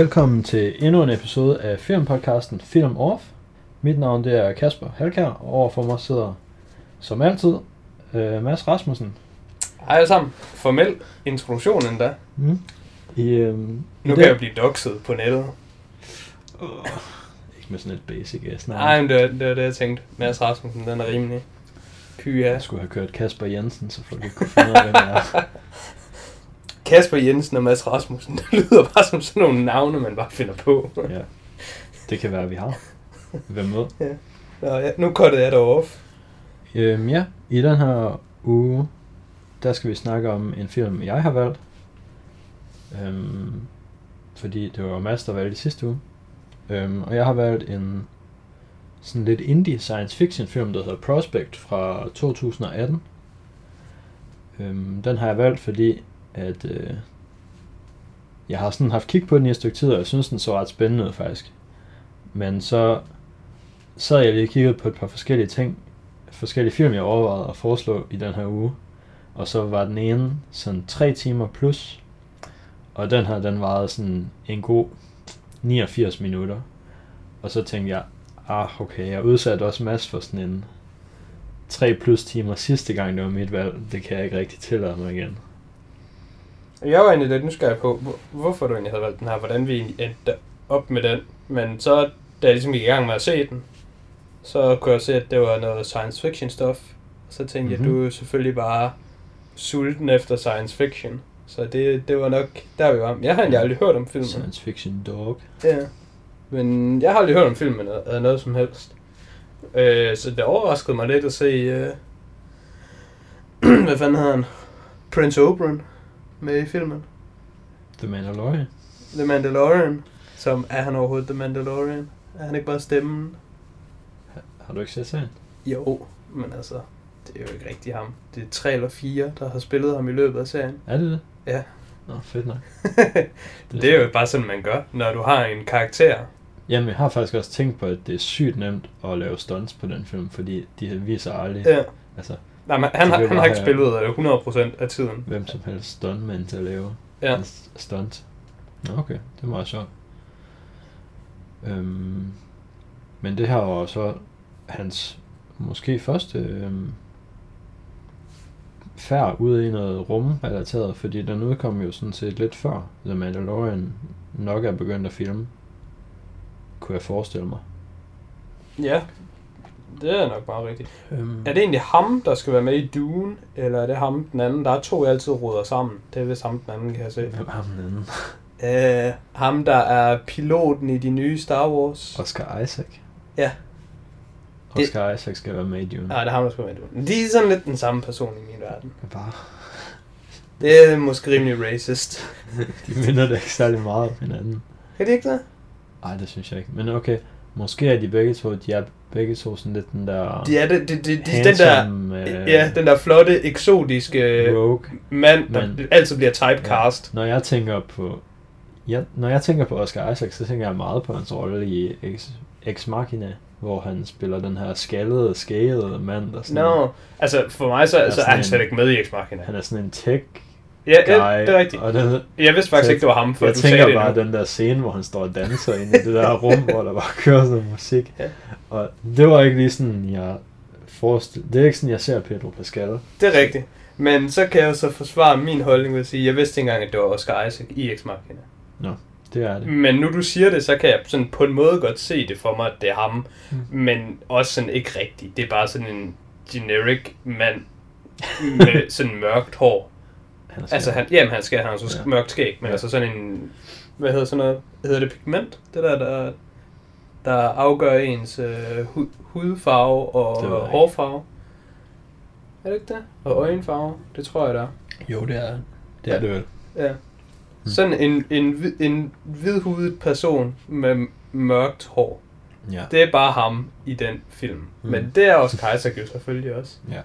Velkommen til endnu en episode af filmpodcasten Film Off. Mit navn det er Kasper Halkær, og overfor mig sidder som altid øh, Mads Rasmussen. Hej alle sammen. Formel introduktion endda. Mm. I, øh, Nu i kan jeg blive doxet på nettet. Ikke med sådan et basic uh, snak. Nej, men det var, det var det, jeg tænkte. Mads Rasmussen, den er rimelig. Pyha. Jeg skulle have kørt Kasper Jensen, så folk ikke kunne finde ud af, hvem jeg er. Kasper Jensen og Mads Rasmussen, det lyder bare som sådan nogle navne, man bare finder på. Ja. Det kan være, at vi har. Hvem ved? Nå, ja, nu cuttede jeg det off. Øhm, ja, i den her uge, der skal vi snakke om en film, jeg har valgt. Øhm, fordi det var Mads, der valgte i sidste uge. Øhm, og jeg har valgt en sådan lidt indie science fiction film, der hedder Prospect fra 2018. Øhm, den har jeg valgt, fordi at øh, jeg har sådan haft kig på den i et stykke tid, og jeg synes, den så ret spændende ud faktisk. Men så sad jeg lige og kiggede på et par forskellige ting, forskellige film, jeg overvejede at foreslå i den her uge. Og så var den ene sådan 3 timer plus, og den her, den varede sådan en god 89 minutter. Og så tænkte jeg, ah okay, jeg udsatte også masse for sådan en 3 plus timer sidste gang, det var mit valg. Det kan jeg ikke rigtig tillade mig igen. Jeg var egentlig lidt nysgerrig på, hvor- hvorfor du egentlig havde valgt den her, hvordan vi egentlig endte op med den. Men så, da jeg ligesom gik i gang med at se den, så kunne jeg se, at det var noget science fiction stof. Så tænkte mm-hmm. jeg, Mhm. du er selvfølgelig bare sulten efter science fiction. Så det, det var nok der, vi var. Jeg har egentlig aldrig hørt om filmen. Science fiction dog. Ja. Men jeg har aldrig hørt om filmen eller, noget som helst. Øh, så det overraskede mig lidt at se... Øh, hvad fanden hedder han? Prince Oberyn med i filmen. The Mandalorian. The Mandalorian. Som er han overhovedet The Mandalorian? Er han ikke bare stemmen? Har du ikke set serien? Jo, men altså, det er jo ikke rigtig ham. Det er tre eller fire, der har spillet ham i løbet af serien. Er det det? Ja. Nå, fedt nok. det er jo bare sådan, man gør, når du har en karakter. Jamen, jeg har faktisk også tænkt på, at det er sygt nemt at lave stunts på den film, fordi de viser aldrig, Ja. altså, Nej, men han, han bare har ikke spillet øh, 100% af tiden. hvem som helst stuntmænd til at lave Ja. en stunt. Nå, okay, det er meget sjovt. Øhm, men det her var så hans måske første øhm, færd ud i noget rumrelateret, fordi den udkom jo sådan set lidt før The Mandalorian nok er begyndt at filme, kunne jeg forestille mig. Ja, det er nok meget rigtigt. Øhm, Er det egentlig ham, der skal være med i Dune, eller er det ham den anden? Der er to, jeg altid råder sammen. Det er vist ham den anden, kan jeg se. Hvem er den anden? Øh, ham, der er piloten i de nye Star Wars. Oscar Isaac. Ja. Det- Oscar Isaac skal være med i Dune. Nej, det er ham, der skal være med i Dune. De er sådan lidt den samme person i min verden. Bare. Det er måske rimelig racist. De minder da ikke særlig meget om hinanden. Er det ikke det? Nej, det synes jeg ikke. Men okay, måske er de begge to, de er begge to sådan lidt den der... De er det, det, det, det, den der, handsome, øh, ja, den der flotte, eksotiske rogue. mand, der Men- altid bliver typecast. Når jeg tænker på... Ja, når jeg tænker på Oscar Isaac, så tænker jeg meget på hans rolle i Ex, Ex Machina, hvor han spiller den her skaldede, skægede mand, der sådan... Nå, altså for mig så, er så er han slet ikke med i Ex Machina. Han er sådan en tech Ja, guy. ja, det er rigtigt. Og den, Jeg vidste faktisk ikke, det var ham, før jeg du tænker sagde det bare nu. den der scene, hvor han står og danser inde i det der rum, hvor der bare kører sådan noget musik. Ja. Og det var ikke lige sådan, jeg forestil... Det er ikke sådan, jeg ser Pedro Pascal. Det er rigtigt. Men så kan jeg så forsvare min holdning ved at sige, jeg vidste ikke engang, at det var Oscar Isaac i Ex Machina. Det er det. Men nu du siger det, så kan jeg sådan på en måde godt se det for mig, at det er ham. Mm. Men også sådan ikke rigtigt. Det er bare sådan en generic mand med sådan mørkt hår. Han Altså, han, jamen han skal har så Ja. mørkt skæg, men Ja. altså sådan en, hvad hedder sådan noget, hedder det pigment? Det der, der, der afgør ens øh, hud, hudfarve og hårfarve. Er det ikke det? Og øjenfarve, det tror jeg, det er. Jo, det er det. er det vel. Ja. Sådan en, en, en hvidhudet person med mørkt hår. Ja. Det er bare ham i den film. Mm. Mm. Men det er også Kaiser selvfølgelig også. Ja.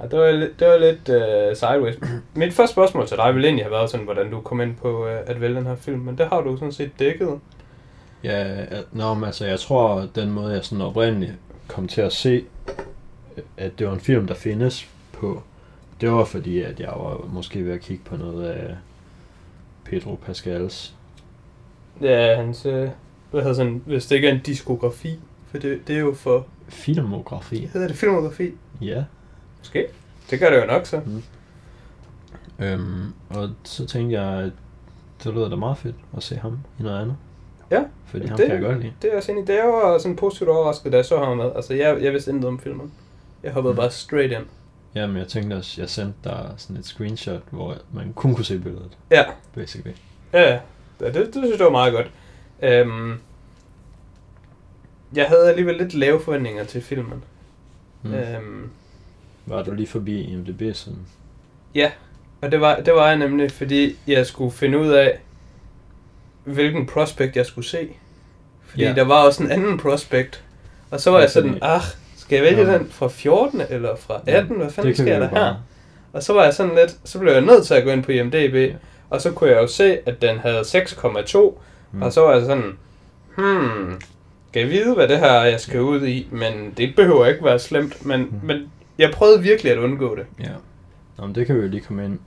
Ja, det var, lidt- det var lidt uh, sideways. Mit første spørgsmål til dig ville egentlig have været sådan, hvordan du kom ind på uh, at vælge den her film, men det har du sådan set dækket. Ja, nå, men altså, jeg tror, den måde, jeg sådan oprindeligt kom til at se, at det var en film, der findes på, det var fordi, at jeg var måske ved at kigge på noget af Pedro Pascals. Ja, hans, øh, hvad hedder sådan, hvis det ikke er en diskografi, for det, det er jo for, Filmografi. hedder det filmografi? Ja. Måske. Det gør det jo nok så. Øhm, og så tænkte jeg, at det lyder da meget fedt at se ham i noget andet. Ja, Fordi ham det- kan jeg godt lide. Det er også egentlig, det var sådan positivt overrasket, da jeg så ham med. Altså, jeg, jeg vidste intet om filmen. Jeg hoppede Mm. bare straight ind. Ja, men jeg tænkte også, jeg sendte dig sådan et screenshot, hvor man kun kunne se billedet, Ja, basically. ja, det, det, det synes jeg var meget godt. Øhm, jeg havde alligevel lidt lave forventninger til filmen. Mm. Mm. Øhm, Var du lige forbi IMDb sådan? og det var, det var jeg nemlig, fordi jeg skulle finde ud af, hvilken prospect jeg skulle se. Fordi Ja. ja. der var også en anden prospect. Og så var Ja, jeg sådan, ah, skal jeg vælge Nå. den fra 14 eller fra 18? Hvad fanden sker der jo her? bare. Og så var jeg sådan lidt, så blev jeg nødt til at gå ind på IMDb, Ja. ja. og så kunne jeg jo se, at den havde 6,2, Mm. og så var jeg sådan, hmm, skal jeg vide, hvad det her er, jeg skal ud i, men det behøver ikke være slemt, men, mm. men jeg prøvede virkelig at undgå det. Ja. Nå, men det kan vi jo lige komme ind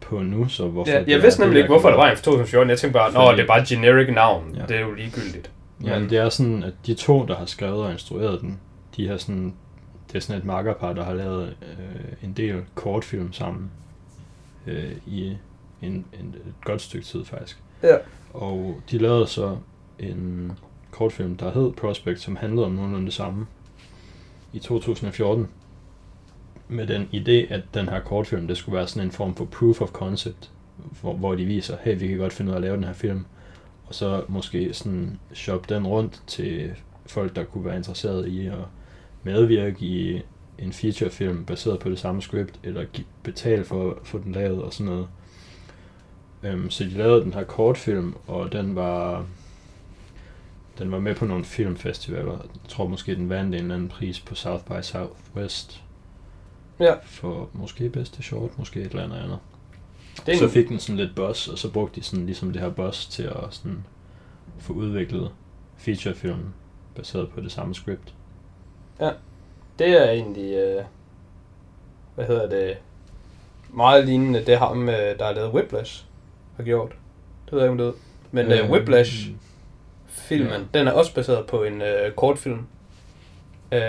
på nu, så hvorfor Ja, jeg vidste nemlig ikke, hvorfor der var en fra 2014, jeg tænkte bare, nå, Fordi- det er bare et generic navn, ja. det er jo ligegyldigt. Ja, Men- det er sådan, at de to, der har skrevet og instrueret den, de har sådan, det er sådan et makkerpar, der har lavet øh, en del kortfilm sammen øh, i en, en, et godt stykke tid faktisk. Ja. Og de lavede så en kortfilm, der hed Prospect, som handlede om nogenlunde det samme i 2014. Med den idé, at den her kortfilm, det skulle være sådan en form for proof of concept, hvor, hvor de viser, hey, vi kan godt finde ud af at lave den her film, og så måske sådan shoppe den rundt til folk, der kunne være interesseret i at medvirke i en featurefilm baseret på det samme script, eller betale for at få den lavet og sådan noget. Øhm, så de lavede den her kortfilm, og den var den var med på nogle filmfestivaler. Jeg tror måske, den vandt en eller anden pris på South by Southwest. Ja. For måske bedste short, måske et eller andet andet. Det Så fik den sådan lidt buzz, og så brugte de sådan ligesom det her buzz til at sådan få udviklet featurefilm baseret på det samme script. det er egentlig, øh, hvad hedder det, meget lignende det ham, øh, der har lavet Whiplash, har gjort. Det ved jeg ikke, om ved. Men øh, Øhm, Whiplash, filmen, ja. den er også baseret på en øh, kortfilm. Øh,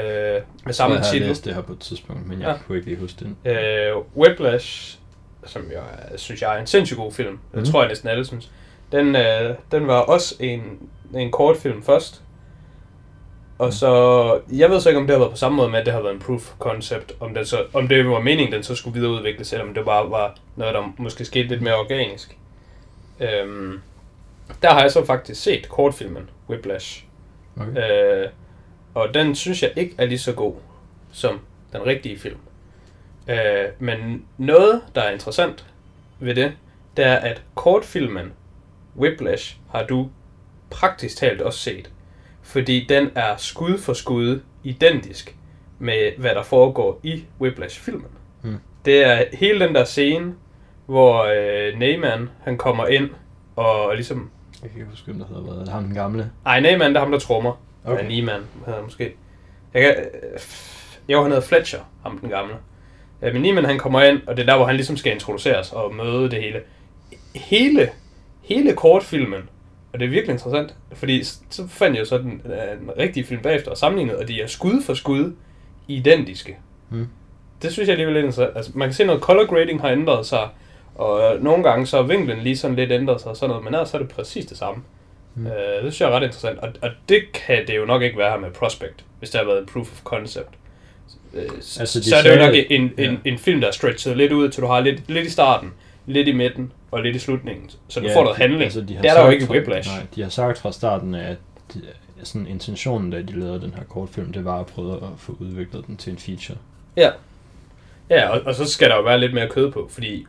med samme jeg titel. læst det her på et tidspunkt, men jeg Ja. kunne ikke lige huske den. Øh, Whiplash, som jeg synes jeg er en sindssygt god film. Det Mhm. tror jeg næsten alle synes. Den, øh, den var også en, en kortfilm først. Og Mhm. så, jeg ved så ikke, om det har været på samme måde med, at det har været en proof of concept. Om, den så, om det var meningen, den så skulle videreudvikles, eller om det bare var noget, der måske skete lidt mere organisk. Øhm, der har jeg så faktisk set kortfilmen, Whiplash. Okay. Øh, og den synes jeg ikke er lige så god som den rigtige film. Øh, men noget, der er interessant ved det, det er, at kortfilmen Whiplash har du praktisk talt også set. Fordi den er skud for skud identisk med, hvad der foregår i Whiplash-filmen. Hmm. Det er hele den der scene, hvor øh, Neyman, han kommer ind og ligesom Jeg kan ikke huske, hvem der hedder været. Ham den gamle. ej, Neyman, det er ham, der trommer. Okay. Niemann hedder han måske. Jeg kan, øh, jo, han hedder Fletcher, ham den gamle. Øh, men Niemann, han kommer ind, og det er der, hvor han ligesom skal introduceres og møde det hele. Hele, hele kortfilmen, og det er virkelig interessant, fordi så fandt jeg jo så den, øh, den rigtige film bagefter og sammenlignet, og de er skud for skud identiske. Hmm. Det synes jeg alligevel er lidt interessant. Altså, man kan se noget color grading har ændret sig, og øh, nogle gange så er vinklen lige sådan lidt ændret sig og sådan noget, men ellers så er det præcis det samme. Mm. Øh, det synes jeg er ret interessant, og, og det kan det jo nok ikke være her med Prospect, hvis der har været en proof of concept. Øh, Altså, altså, de så er det jo nok en, en, ja. en film, der er stretchet lidt ud, til du har lidt, lidt i starten, lidt i midten og lidt i slutningen, så du Ja, får noget handling. altså, de har det er der jo ikke fra- Whiplash. Nej, de har sagt fra starten at de, sådan intentionen, da de lavede den her kortfilm, det var at prøve at få udviklet den til en feature. Ja, ja og, og så skal der jo være lidt mere kød på, fordi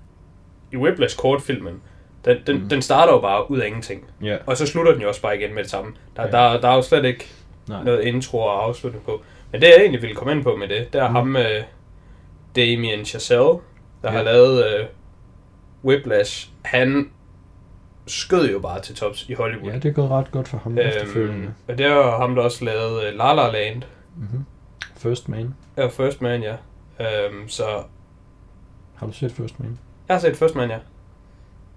i Whiplash kortfilmen, den, den, Mm. den starter jo bare ud af ingenting. Ja. Og så slutter den jo også bare igen med det samme. Der, ja. der, der er jo slet ikke Nej. noget intro og afslutning på. Men det jeg egentlig ville komme ind på med det, det er Mm. ham med Damien Chazelle, der ja. har lavet uh, Whiplash. Han skød jo bare til tops i Hollywood. Ja, det er gået ret godt for ham øhm, efterfølgende. og det er ham, der også lavet uh, La La Land. Mm-hmm. First Man. Ja, First Man, ja. Um, så Har du set First Man? jeg har set First Man, ja.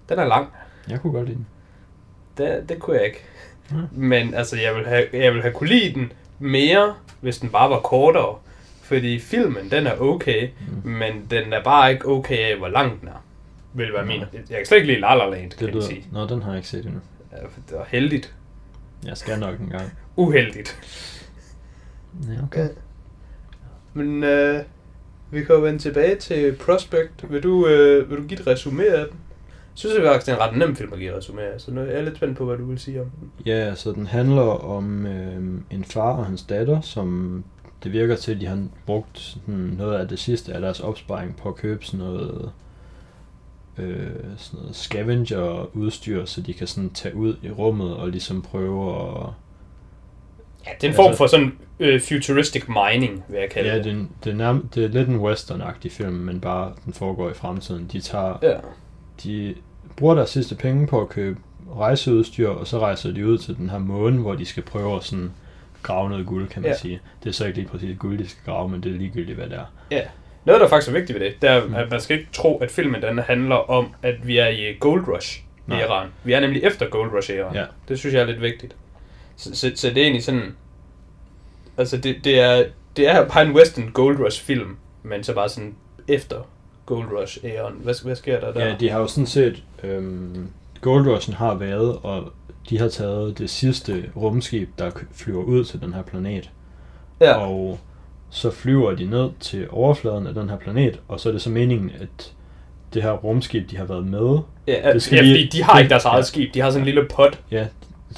Den er lang. Jeg kunne godt lide den. Det, det kunne jeg ikke. Mm. Men altså, jeg vil, have, jeg vil have kunne lide den mere, hvis den bare var kortere. Fordi filmen, den er okay, Mm. men den er bare ikke okay af, hvor lang den er. Vil være min. Jeg kan slet ikke lide La La Land, kan Det lyder... sige. Nå, den har jeg ikke set endnu. Ja, Det var heldigt. Jeg skal nok en gang. Uheldigt. Ja, okay. Men øh, vi kan jo vende tilbage til Prospect. Vil du, øh, vil du give et resume af den? Synes jeg faktisk, det er en ret nem film at give et resume af, så nu er jeg lidt spændt på, hvad du vil sige om den. Ja, så den handler om øh, en far og hans datter, som det virker til, at de har brugt sådan noget af det sidste af deres opsparing på at købe sådan noget, øh, sådan noget scavenger-udstyr, så de kan sådan tage ud i rummet og ligesom prøve at... Ja, det er en form Altså- for sådan øh, futuristic mining, vil jeg kalde Ja, det. det, er en- det, er nærm- det er lidt en western-agtig film, men bare den foregår i fremtiden. De tager Ja. De bruger deres sidste penge på at købe rejseudstyr, og så rejser de ud til den her måne, hvor de skal prøve at sådan grave noget guld, kan man Ja. sige. Det er så ikke lige præcis guld, de skal grave, men det er ligegyldigt, hvad det er. Ja. Noget, der faktisk er vigtigt ved det, det er, Mm. at man skal ikke tro, at filmen den handler om, at vi er i Gold Rush Nej. i Iran. Vi er nemlig efter Gold Rush i Iran. Ja. Det synes jeg er lidt vigtigt. Så, så, så det er egentlig sådan... Altså, det, det, er, det er bare en Western Gold Rush film, men så bare sådan efter Gold Rush Aeon. Hvad, hvad sker der der? Ja, de har jo sådan set... Øhm, Gold Rushen har været, og de har taget det sidste rumskib, der flyver ud til den her planet. ja. Og så flyver de ned til overfladen af den her planet, og så er det så meningen, at det her rumskib, de har været med, ja, det skal ja lige- de har ikke deres eget Ja. skib. De har sådan en lille pot. Ja,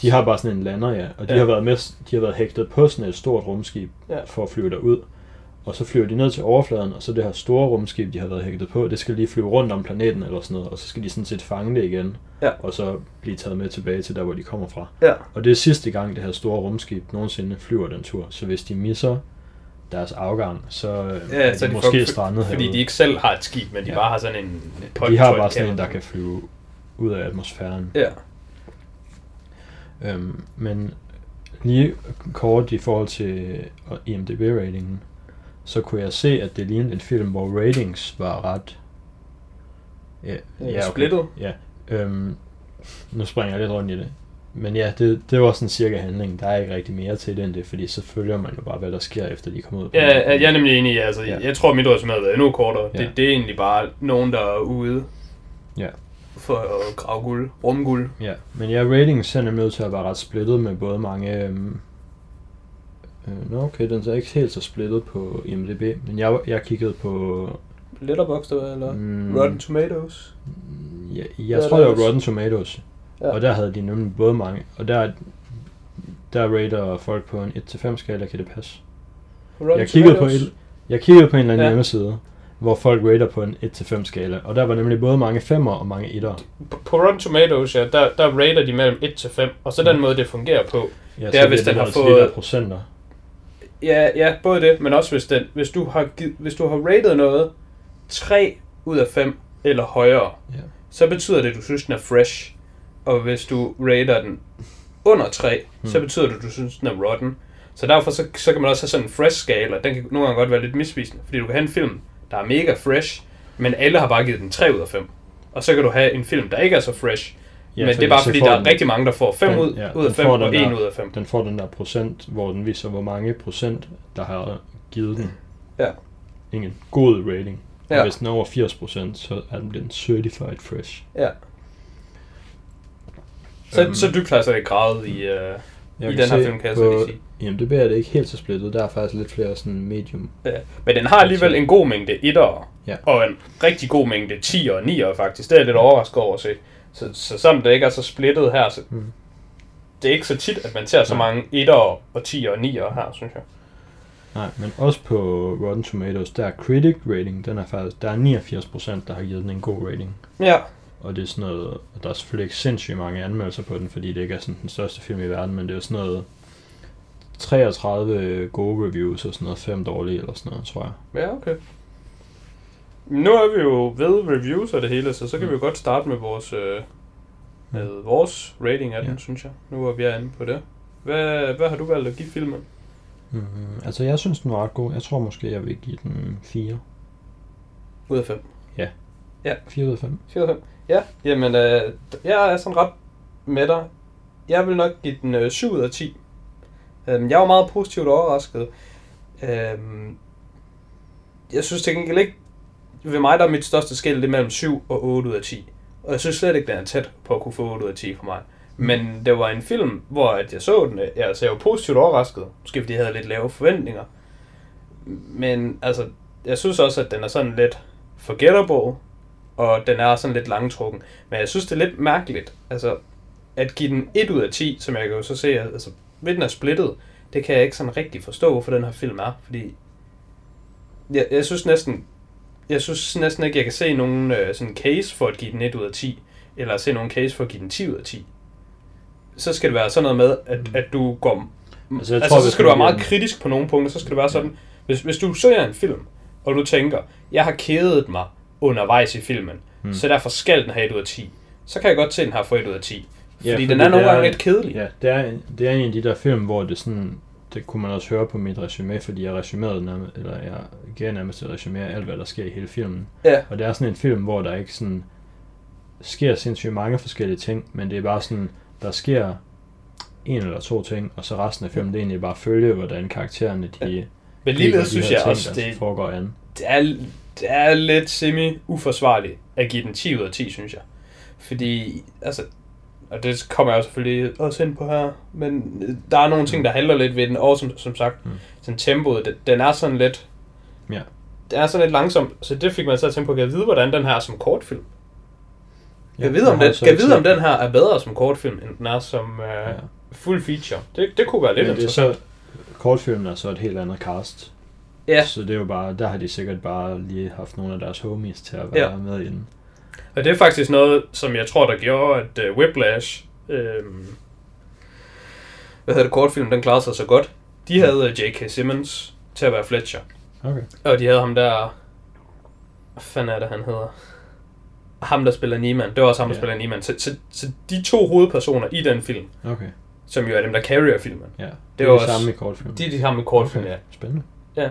de har bare sådan en lander, ja. Og de, Ja. har været med, de har været hægtet på sådan et stort rumskib Ja. for at flyve derud. Og så flyver de ned til overfladen, og så det her store rumskib, de har været hægtet på, det skal lige flyve rundt om planeten eller sådan noget, og så skal de sådan set fange det igen, Ja. og så blive taget med tilbage til der, hvor de kommer fra. Ja. Og det er sidste gang, det her store rumskib nogensinde flyver den tur, så hvis de misser deres afgang, så øh, Ja, er så de de måske får, strandet Fordi herude. de ikke selv har et skib, men de Ja. bare har sådan en pot. de har bare de sådan en, der kan flyve ud af atmosfæren. Ja. Øhm, men lige kort i forhold til IMDb-ratingen, så kunne jeg se, at det lignede en film, hvor ratings var ret... Ja, Ja, splittet. Ja, øhm, nu springer jeg lidt rundt i det. Men ja, det, det var sådan cirka handlingen. Der er ikke rigtig mere til det end det, fordi så følger man jo bare, hvad der sker, efter de kommer ud. Ja, jeg er nemlig enig altså, ja. jeg tror, mit resume har været endnu kortere. Ja. Det, det er egentlig bare nogen, der er ude Ja. for at grave guld, rumguld. Ja, men ja, ratings er nemlig nødt til at være ret splittet med både mange... Øhm, øh, nå okay, den er ikke helt så splittet på IMDb, men jeg, jeg kiggede på... Letterboxd eller Mm, mm. Rotten Tomatoes. Ja, jeg tror, det var Rotten Tomatoes, Ja. og der havde de nemlig både mange, og der, der rater folk på en 1-5 skala, kan det passe? Rotten Jeg kiggede, på Tomatoes. et, jeg kiggede på en eller anden Ja. hjemmeside, hvor folk rater på en 1-5 skala, og der var nemlig både mange 5'er og mange 1'er. På- På Rotten Tomatoes, ja, der, der rater de mellem 1 til 5, og så den Mm. måde, det fungerer på. Ja, Det er, hvis den har fået- procenter. Ja, ja, både det, men også hvis, den, hvis, du har, hvis du har rated noget 3 ud af 5 eller højere, Ja. så betyder det, at du synes, den er fresh. Og hvis du rater den under 3, mm. så Hmm. betyder det, at du synes, den er rotten. Så derfor så, så kan man også have sådan en fresh skala. Den kan nogle gange godt være lidt misvisende, fordi du kan have en film, der er mega fresh, men alle har bare givet den 3 ud af 5. Og så kan du have en film, der ikke er så fresh, ja, men det er bare fordi, der er den- rigtig mange, der får 5 den- ud, ja, ud af den 5 får og den 1 der- ud af 5. Den får den der procent, hvor den viser, hvor mange procent, der har givet den Ja. en god rating. Og Ja. hvis den er over 80 procent, så er den blevet certified fresh. Ja. Så, Øhm. så dybt har så ikke gravet i, uh, Jeg i den her se film, kan jeg så lige sige. IMDb er det ikke helt så splittet. Der er faktisk lidt flere sådan medium. Ja. Men den har alligevel en god mængde 1'ere, Ja. og en rigtig god mængde 10'ere og 9'ere faktisk. Det er jeg lidt overrasket over at se. Så, så selvom det ikke er så splittet her, så Mm. det er ikke så tit, at man ser så mange 1'ere og 10'ere og 9'ere her, synes jeg. Nej, men også på Rotten Tomatoes, der er critic rating, den er faktisk, der er 89 procent, der har givet den en god rating. Ja, Og det er sådan noget, og der er selvfølgelig ikke sindssygt mange anmeldelser på den, fordi det ikke er sådan den største film i verden, men det er sådan noget 33 gode reviews og sådan noget, 5 dårlige eller sådan noget, tror jeg. ja okay. Nu er vi jo ved reviews og det hele, så så kan Mm. vi jo godt starte med vores, øh, med vores rating af den, Ja. synes jeg. Nu er vi inde på det. Hvad, hvad har du valgt at give filmen? Mm, altså, jeg synes, den var ret god. Jeg tror måske, jeg vil give den 4. Ud af 5. 4 ud af 5. 4 ud af 5. Ja, jamen, øh, jeg er sådan ret med dig. Jeg vil nok give den øh, 7 ud af 10. Øhm, jeg var meget positivt overrasket. Øhm, jeg synes til gengæld ikke, ved mig der er mit største skæld, det er mellem 7 og 8 ud af 10. Og jeg synes slet ikke, den er tæt på at kunne få 8 ud af 10 for mig. Men det var en film, hvor at jeg så den, jeg, altså jeg var positivt overrasket. Måske fordi jeg havde lidt lave forventninger. Men altså, jeg synes også, at den er sådan lidt forgettable, og den er sådan lidt langtrukken. Men jeg synes, det er lidt mærkeligt, altså, at give den 1 ud af 10, som jeg kan jo så se, altså, ved den er splittet, det kan jeg ikke sådan rigtig forstå, hvorfor den her film er, fordi jeg, jeg synes næsten, jeg synes næsten ikke, jeg kan se nogen øh, sådan case for at give den 1 ud af 10, eller se nogen case for at give den 10 ud af 10. Så skal det være sådan noget med, at, at du går... Altså, jeg altså tror, så skal du være meget kritisk på nogle punkter, så skal det være sådan, hvis, hvis du ser en film, og du tænker, jeg har kædet mig undervejs i filmen, hmm. så derfor skal den have 1 ud af 10, så kan jeg godt se, at den har fået 1 ud af 10. Fordi, ja, fordi den er nogle gange lidt kedelig. Ja, det er, det er en af de der film, hvor det sådan, det kunne man også høre på mit resume, fordi jeg resumerede nærmest, eller jeg gav nærmest et resume af alt, hvad der sker i hele filmen. Ja. Og det er sådan en film, hvor der ikke sådan sker sindssygt mange forskellige ting, men det er bare sådan, der sker en eller to ting, og så resten af filmen, det er egentlig bare følge, hvordan karaktererne, de... Ja. Men lige synes jeg ting, også, det, foregår an. det er, det er lidt semi-uforsvarligt at give den 10 ud af 10, synes jeg. Fordi, altså, og det kommer jeg jo selvfølgelig også ind på her, men der er nogle ting, der handler lidt ved den, og som, som sagt, mm. sådan tempoet, det, den er sådan lidt, ja. den er sådan lidt langsom, så det fik man så at tænke på, kan jeg vide, hvordan den her er som kortfilm? Ja, jeg vide, om, den, kan vide, om den her er bedre som kortfilm, end den er som uh, ja. full feature. Det, det kunne være lidt men det interessant. Er så, kortfilmen er så et helt andet cast. Ja. Så det er jo bare, der har de sikkert bare lige haft nogle af deres homies til at være ja. med i den. Og det er faktisk noget, som jeg tror, der gjorde, at uh, Whiplash, øh, hvad hedder det, kortfilm, den klarede sig så godt. De havde uh, J.K. Simmons til at være Fletcher. Okay. Og de havde ham der, hvad fanden er det, han hedder? Ham, der spiller Neiman. Det var også ham, der yeah. spiller Neiman. Så, så, så, de to hovedpersoner i den film, okay. som jo er dem, der carrier filmen. Ja, det, det er de samme i kortfilm. De er de samme i kortfilm, okay. ja. Spændende. Ja.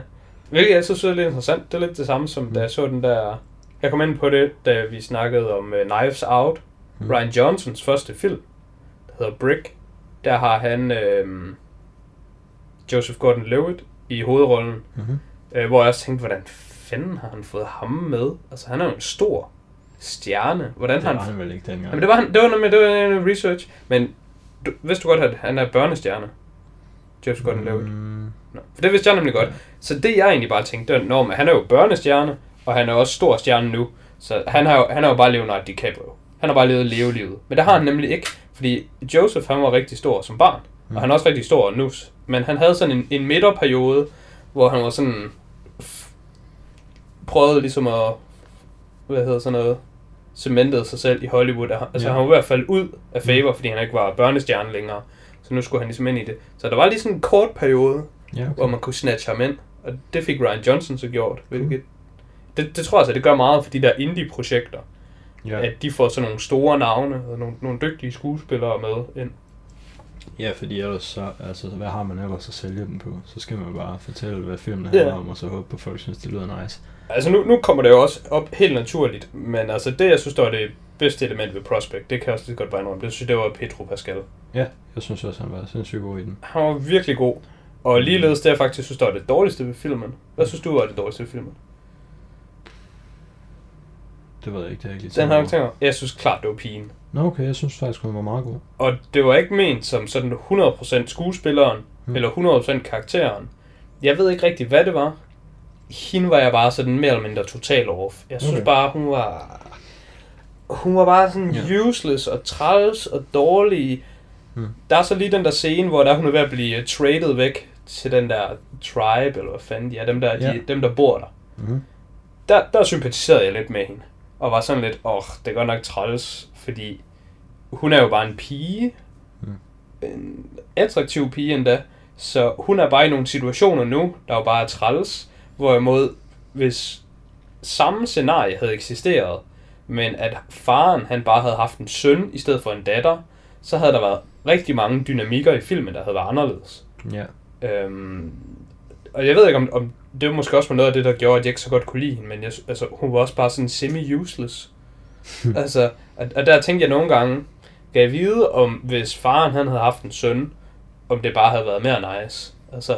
Hvilket jeg synes er lidt interessant. Det er lidt det samme, som mm. da jeg så den der jeg kom ind på det, da vi snakkede om uh, Knives Out. Mm. Ryan Johnsons første film, der hedder Brick. Der har han uh, Joseph Gordon-Levitt i hovedrollen. Mm-hmm. Uh, hvor jeg også tænkte, hvordan fanden har han fået ham med? Altså, han er jo en stor stjerne. Hvordan det var han... han vel ikke dengang. Jamen, det var, han, det var, noget, det var en research. Men du, vidste du godt, at han er børnestjerne? Joseph Gordon-Levitt. Mm. No. For det vidste jeg nemlig godt. Så det jeg egentlig bare tænkte, det var, han er jo børnestjerne, og han er også stor stjerne nu. Så han har, jo, han har jo bare Leonardo DiCaprio. Han har bare levet levelivet. Men det har han nemlig ikke, fordi Joseph han var rigtig stor som barn, mm. og han er også rigtig stor nu. Men han havde sådan en, en midterperiode, hvor han var sådan prøvede ligesom at, hvad hedder sådan noget, cementede sig selv i Hollywood. Altså ja. han var i hvert fald ud af favor, fordi han ikke var børnestjerne længere. Så nu skulle han ligesom ind i det. Så der var lige sådan en kort periode, ja, okay. hvor man kunne snatche ham ind. Og det fik Ryan Johnson så gjort, hvilket det, det tror jeg altså, det gør meget for de der indie-projekter. Ja. At de får sådan nogle store navne og nogle, nogle dygtige skuespillere med ind. Ja, fordi ellers så, altså, hvad har man ellers at sælge dem på? Så skal man bare fortælle, hvad filmen handler om, og så håbe på, at folk synes, det lyder nice. Altså nu, nu kommer det jo også op helt naturligt, men altså det, jeg synes, der var det bedste element ved Prospect, det kan jeg også lige godt bare indrømme, det synes det var Petro Pascal. Ja, jeg synes også, han var sindssygt god i den. Han var virkelig god. Og ligeledes det, jeg faktisk synes, der var det dårligste ved filmen. Hvad synes du var det dårligste ved filmen? Det ved jeg ikke, det er ikke lige Den har jeg ikke tænkt Jeg synes klart, det var pigen. Nå okay, jeg synes faktisk, hun var meget god. Og det var ikke ment som sådan 100% skuespilleren, hmm. eller 100% karakteren. Jeg ved ikke rigtig, hvad det var. Hende var jeg bare sådan mere eller mindre total off. Jeg synes okay. bare, hun var... Hun var bare sådan ja. useless og træls og dårlig. Hmm. Der er så lige den der scene, hvor der hun er ved at blive traded væk til den der tribe, eller hvad fanden de er, dem der, ja. de, dem der bor der. Mm-hmm. Der, der sympatiserede jeg lidt med hende og var sådan lidt, åh, oh, det er godt nok træls, fordi hun er jo bare en pige, mm. en attraktiv pige endda, så hun er bare i nogle situationer nu, der jo bare er træls, hvorimod hvis samme scenarie havde eksisteret, men at faren han bare havde haft en søn i stedet for en datter, så havde der været rigtig mange dynamikker i filmen, der havde været anderledes. Ja. Øhm, og jeg ved ikke, om, om det var måske også noget af det, der gjorde, at jeg ikke så godt kunne lide hende, men jeg, altså, hun var også bare sådan semi-useless. altså, og, og der tænkte jeg nogle gange, kan jeg vide, om hvis faren han havde haft en søn, om det bare havde været mere nice. Altså,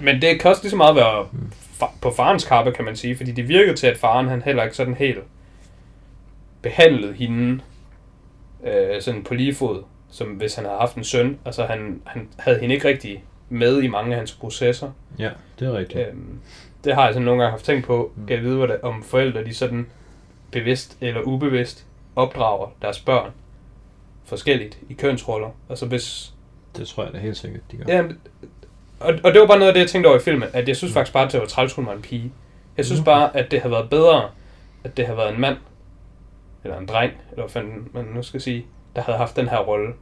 men det kan også lige så meget være på farens kappe, kan man sige, fordi det virkede til, at faren han heller ikke sådan helt behandlede hende øh, sådan på lige fod, som hvis han havde haft en søn. Altså, han, han havde hende ikke rigtig med i mange af hans processer. Ja, det er rigtigt. Øhm, det har jeg sådan nogle gange haft tænkt på, Mm. kan jeg vide, det, om forældre de sådan bevidst eller ubevidst opdrager deres børn forskelligt i kønsroller. Altså hvis... Det tror jeg da helt sikkert, de gør. Ja, og, og det var bare noget af det, jeg tænkte over i filmen, at jeg synes faktisk bare, at det var træls, hun var en pige. Jeg synes Mm. bare, at det havde været bedre, at det havde været en mand, eller en dreng, eller hvad fanden man nu skal sige, der havde haft den her rolle.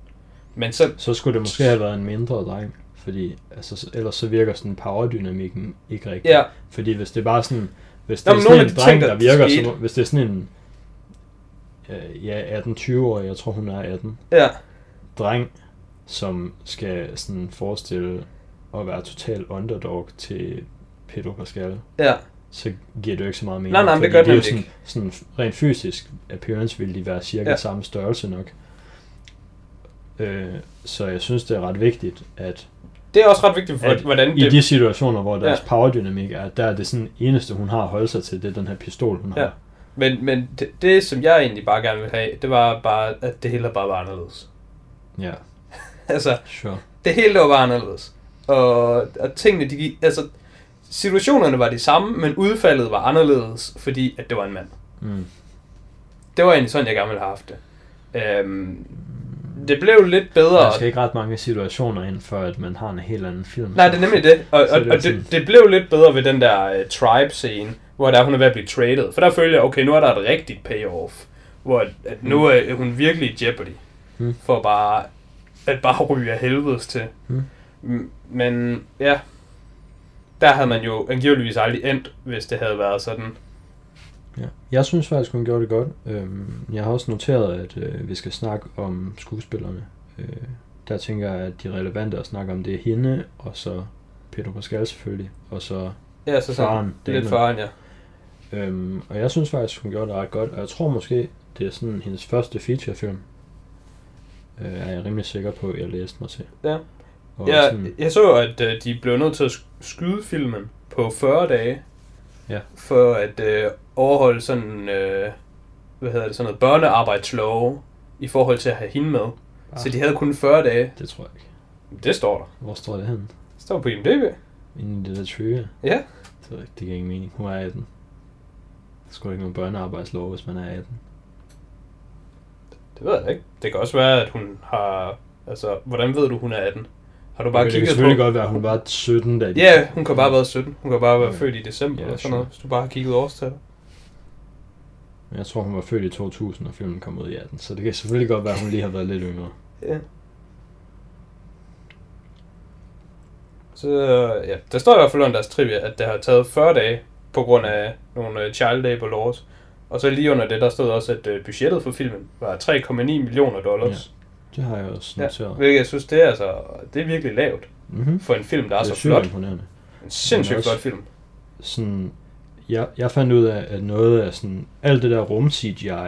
Men så, Så skulle det måske have været en mindre dreng, fordi altså, så- ellers så virker sådan powerdynamikken ikke rigtigt. ja, Fordi hvis det er bare sådan, hvis det Nå, er sådan en de dreng, der der virker skete- som, hvis det er sådan en, øh, ja, 18-20-årig, jeg tror hun er 18, ja, dreng, som skal sådan forestille at være total underdog til Pedro Pascal, ja, så giver det jo ikke så meget mening. Nej, nej, men det gør det nemlig sådan, ikke. sådan rent fysisk appearance ville de være cirka ja. samme størrelse nok. Øh, så jeg synes, det er ret vigtigt, at det er også ret vigtigt, for, At hvordan i det... de situationer, hvor deres Ja. powerdynamik er, der er det sådan eneste, hun har at holde sig til, det er den her pistol, hun har. Ja. Men, men det, det, som jeg egentlig bare gerne vil have, det var bare, at det hele bare var anderledes. Ja, Altså, sure. det hele var bare anderledes. Og, og tingene, de altså, situationerne var de samme, men udfaldet var anderledes, fordi at det var en mand. Mm. Det var egentlig sådan, jeg gerne ville have haft det. Øhm, det blev lidt bedre. Der skal ikke ret mange situationer ind, for at man har en helt anden film. Nej, det er nemlig det. Og, og, det og sådan- det, det blev lidt bedre ved den der uh, tribe-scene, hvor der hun er ved at blive traded. For der følger jeg, okay, nu er der et rigtigt payoff. Hvor at, at nu er hun virkelig i jeopardy. Mm. For bare at bare ryge af helvedes til. Mm. Men ja, der havde man jo angiveligvis aldrig endt, hvis det havde været sådan. Ja. Jeg synes faktisk, hun gjorde det godt. Øhm, jeg har også noteret, at øh, vi skal snakke om skuespillerne. Øh, der tænker jeg, at de relevante at snakke om, det er hende, og så Pedro Pascal selvfølgelig, og så Ja, så faren. Lidt Damon. faren, ja. Øhm, og jeg synes faktisk, hun gjorde det ret godt, og jeg tror måske, det er sådan hendes første featurefilm. Øh, er jeg rimelig sikker på, at jeg læste mig til. Ja. Og Jeg, sådan, jeg så, at øh, de blev nødt til at sk- skyde filmen på 40 dage. Ja. For at øh, overholde sådan, øh, hvad hedder det, sådan noget børnearbejdslov i forhold til at have hende med. Ah. Så de havde kun 40 dage. det tror jeg ikke. Det står der. Hvor står det henne? Det står på IMDb. Inde i det der trivia? Ja. Det, ved ikke, det giver ingen mening. Hun er 18. Der skulle ikke nogen børnearbejdslov, hvis man er 18. Det ved jeg ikke. Det kan også være, at hun har... Altså, hvordan ved du, hun er 18? Har du bare det kan kigget selvfølgelig på... godt være, at hun var 17, da de... Ja, hun kan bare have været 17. Hun kan bare være Ja. født i december Ja, eller sådan noget, hvis du bare har kigget årstal. Jeg tror, hun var født i 2000, og filmen kom ud i 18. Så det kan selvfølgelig godt være, at hun lige har været lidt yngre. Ja. Så ja, der står i hvert fald under deres trivia, at det har taget 40 dage på grund af nogle uh, child labor laws. Og så lige under det, der stod også, at uh, budgettet for filmen var 3,9 millioner dollars. Det har jeg også Ja, noteret. hvilket jeg synes, det er, altså, det er virkelig lavt Mm-hmm. for en film, der er, det er så flot. imponerende. En sindssygt flot film. Sådan, jeg, jeg fandt ud af, at noget af sådan, alt det der rum CGI, Ja.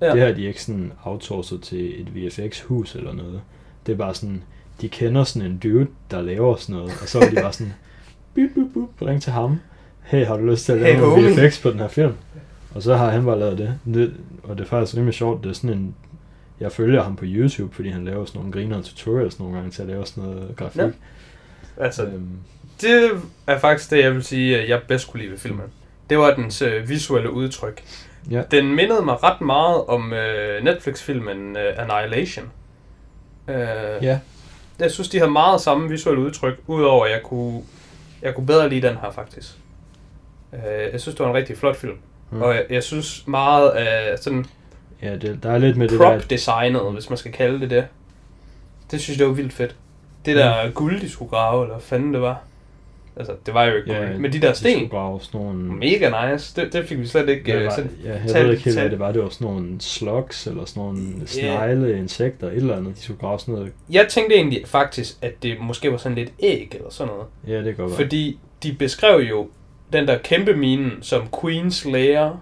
ja. det har de ikke sådan outsourcet til et VFX-hus eller noget. Det er bare sådan, de kender sådan en dude, der laver sådan noget, og så er de bare sådan, bip, bip, bip, ring til ham. Hey, har du lyst til at lave Hey. VFX på den her film? Og så har han bare lavet det. det. Og det er faktisk rimelig sjovt, det er sådan en, jeg følger ham på YouTube, fordi han laver sådan nogle griner tutorials nogle gange til at lave sådan noget grafik. Ja. Altså, Øhm, det er faktisk det, jeg vil sige, at jeg bedst kunne lide ved filmen. Det var dens øh, visuelle udtryk. ja. Den mindede mig ret meget om øh, Netflix-filmen øh, Annihilation. Øh, ja, Jeg synes, de har meget samme visuelle udtryk, udover at jeg kunne, jeg kunne bedre lide den her faktisk. Øh, jeg synes, det var en rigtig flot film. Mm. Og jeg, jeg synes meget af sådan ja det, der er lidt med det der, prop-designet, hvis man skal kalde det det. Det synes jeg, det var vildt fedt. Det der guld, de skulle grave, eller hvad fanden det var. Altså, det var jo ikke Ja, guld. Men de der de sten, grave sådan nogle... mega nice. Det, det fik vi slet ikke... Det øh, var, sådan, ja, jeg tal- ved ikke helt, tal- hvad det var. Det var sådan nogle slugs, eller sådan nogle snegle, insekter, et eller andet. De skulle grave sådan noget. Jeg tænkte egentlig faktisk, at det måske var sådan lidt æg eller sådan noget. Ja, det kan godt. Fordi de beskrev jo den der kæmpe mine som Queen's Lair,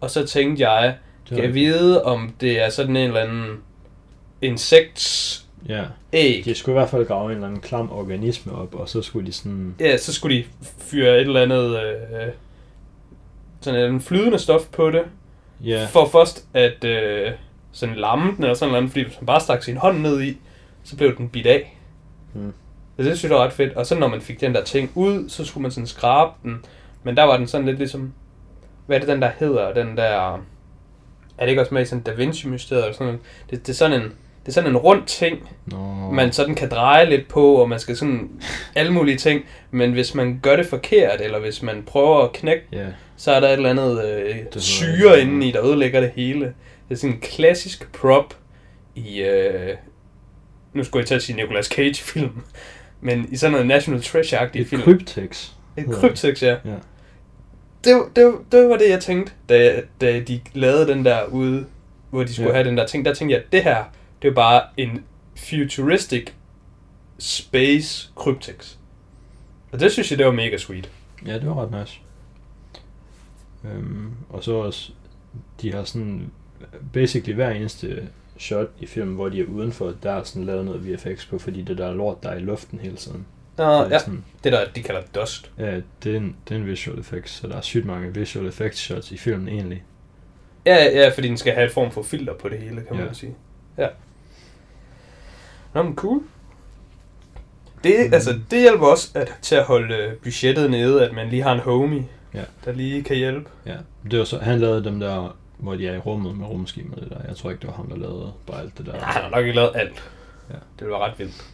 og så tænkte jeg, Kan jeg vide, om det er sådan en eller anden insekts Ja, æg? de skulle i hvert fald grave en eller anden klam organisme op, og så skulle de sådan... Ja, så skulle de fyre et eller andet øh, sådan en flydende stof på det, Ja, for først at øh, sådan lamme den eller sådan noget, fordi hvis man bare stak sin hånd ned i, så blev den bidt af. Mm. Det synes jeg var ret fedt. Og så når man fik den der ting ud, så skulle man sådan skrabe den. Men der var den sådan lidt ligesom, hvad er det den der hedder, den der, er det ikke også med i sådan Da Vinci-mysteriet eller sådan noget? Det, det er sådan en, det er sådan en rund ting, Nå, man sådan kan dreje lidt på, og man skal sådan alle mulige ting. Men hvis man gør det forkert, eller hvis man prøver at knække, Ja, så er der et eller andet øh, syre indeni, der ødelægger det hele. Det er sådan en klassisk prop i, øh, nu skulle jeg til at sige Nicolas Cage-film, men i sådan noget National Treasure-agtig et film. kryptex. Et kryptex, ja. Ja. Det, det, det var det, jeg tænkte, da, da de lavede den der ude, hvor de skulle Ja. have den der ting. Der tænkte jeg, at det her, det er bare en futuristic space kryptex. Og det synes jeg, det var mega sweet. Ja, det var ret nice. Øhm, og så også, de har sådan, basically hver eneste shot i filmen, hvor de er udenfor, der er sådan lavet noget VFX på, fordi det der er lort, der er i luften hele tiden. Nå, er ja, sådan, det der, de kalder dust. ja, det er, en, det er en visual effects, så der er sygt mange visual effects shots i filmen egentlig. Ja, ja, fordi den skal have et form for filter på det hele, kan man Ja. ja. sige. Ja. Nå, men cool. Det, Mm. altså, det hjælper også at, til at holde øh, budgettet nede, at man lige har en homie, Ja. der lige kan hjælpe. Ja, det var så, han lavede dem der, hvor de er i rummet med rumskibet der. Jeg tror ikke, det var ham, der lavede bare alt det der. Ja, han har nok ikke lavet alt. Ja. Det var ret vildt.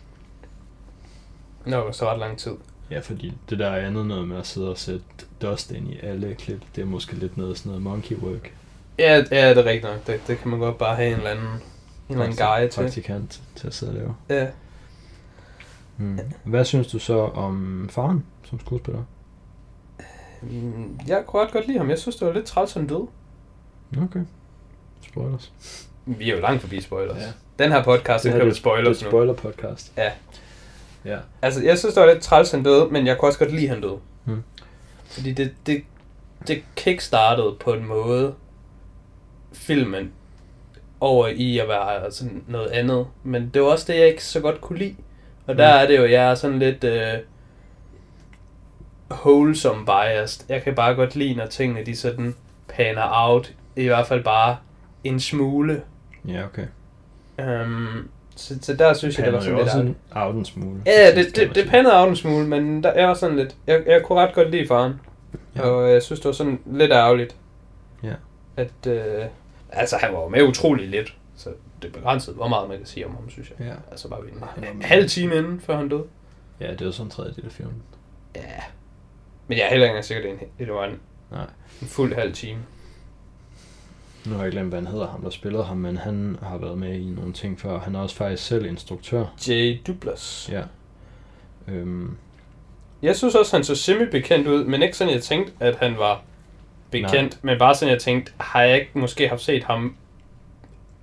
Nå, så ret lang tid. Ja, fordi det der er andet noget med at sidde og sætte dust ind i alle klip, det er måske lidt noget sådan noget monkey work. Ja, ja det er rigtigt nok. Det, det kan man godt bare have en eller anden, en eller anden guide til. Praktikant til at sidde og lave. Ja. Hmm. Hvad synes du så om faren som skuespiller? Mm, Jeg kunne ret godt lide ham. Jeg synes, det var lidt træls, han døde. Okay. Spoilers. Vi er jo langt forbi spoilers. Ja. Den her podcast, det her er vel spoilers det er spoiler podcast. Ja. Ja. Altså, jeg synes, det var lidt træls, han døde, men jeg kunne også godt lide, han døde. Hmm. Fordi det, det, det kickstartede på en måde filmen over i at være sådan noget andet. Men det var også det, jeg ikke så godt kunne lide. Og der Mm. er det jo, jeg er sådan lidt øh, wholesome biased. Jeg kan bare godt lide, når tingene de sådan paner out. I hvert fald bare en smule. Ja, okay. Um, så, så der synes jeg, det var sådan lidt en out en smule. Ja, det, det, det pandede af en smule, men der, jeg var sådan lidt... Jeg, jeg kunne ret godt lide faren. Ja. Og jeg synes, det var sådan lidt ærgerligt. Ja. At, øh, altså, han var jo med utrolig lidt. Så det er begrænset, hvor meget man kan sige om ham, synes jeg. Ja. Altså bare en, Ja, en men- halv time inden, før han døde. Ja, det var sådan en tredjedel af filmen. Ja. Men jeg er heller ikke sikker, det, er en, det var en, Nej. en fuld halv time. Nu har jeg glemt, hvad han hedder, ham der spillede ham, men han har været med i nogle ting før. Han er også faktisk selv instruktør. Jay Dublas. Ja. Øhm, Jeg synes også, han så semi-bekendt ud, men ikke sådan, jeg tænkte, at han var bekendt. Men bare sådan, jeg tænkte, har jeg ikke måske haft set ham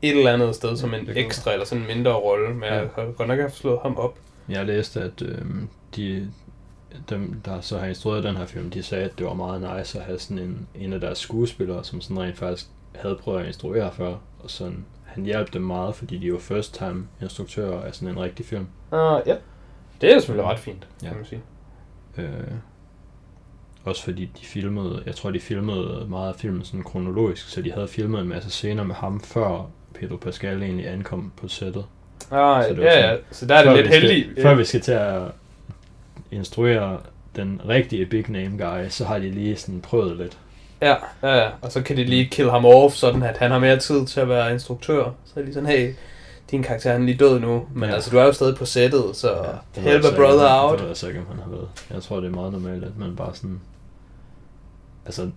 et eller andet sted som en ekstra eller sådan en mindre rolle, men Ja. ja. jeg har godt nok haft slået ham op. jeg læste, at øhm, de, dem, der så har instrueret den her film, de sagde, at det var meget nice at have sådan en, en af deres skuespillere, som sådan rent faktisk havde prøvet at instruere før, og sådan, han hjalp dem meget, fordi de var first time instruktører af sådan en rigtig film. Uh, ja. Det er selvfølgelig ret fint, Ja. kan man sige. Øh, også fordi de filmede, jeg tror de filmede meget af filmen sådan kronologisk, så de havde filmet en masse scener med ham, før Pedro Pascal egentlig ankom på sættet. Ah, Så det ja, sådan- ja, så der er det lidt vi skal- heldigt. Før vi skal til at instruere den rigtige big name guy, så har de lige sådan prøvet lidt. Ja, ja, ja, og så kan de lige kill ham off, sådan at han har mere tid til at være instruktør. Så er de sådan, hey, din karakter han er lige død nu, men Ja. ja. altså du er jo stadig på sættet, så det ved help a ikke, brother om- out. Det ved jeg så ikke, om han har været. Jeg tror, det er meget normalt, at man bare sådan... Altså,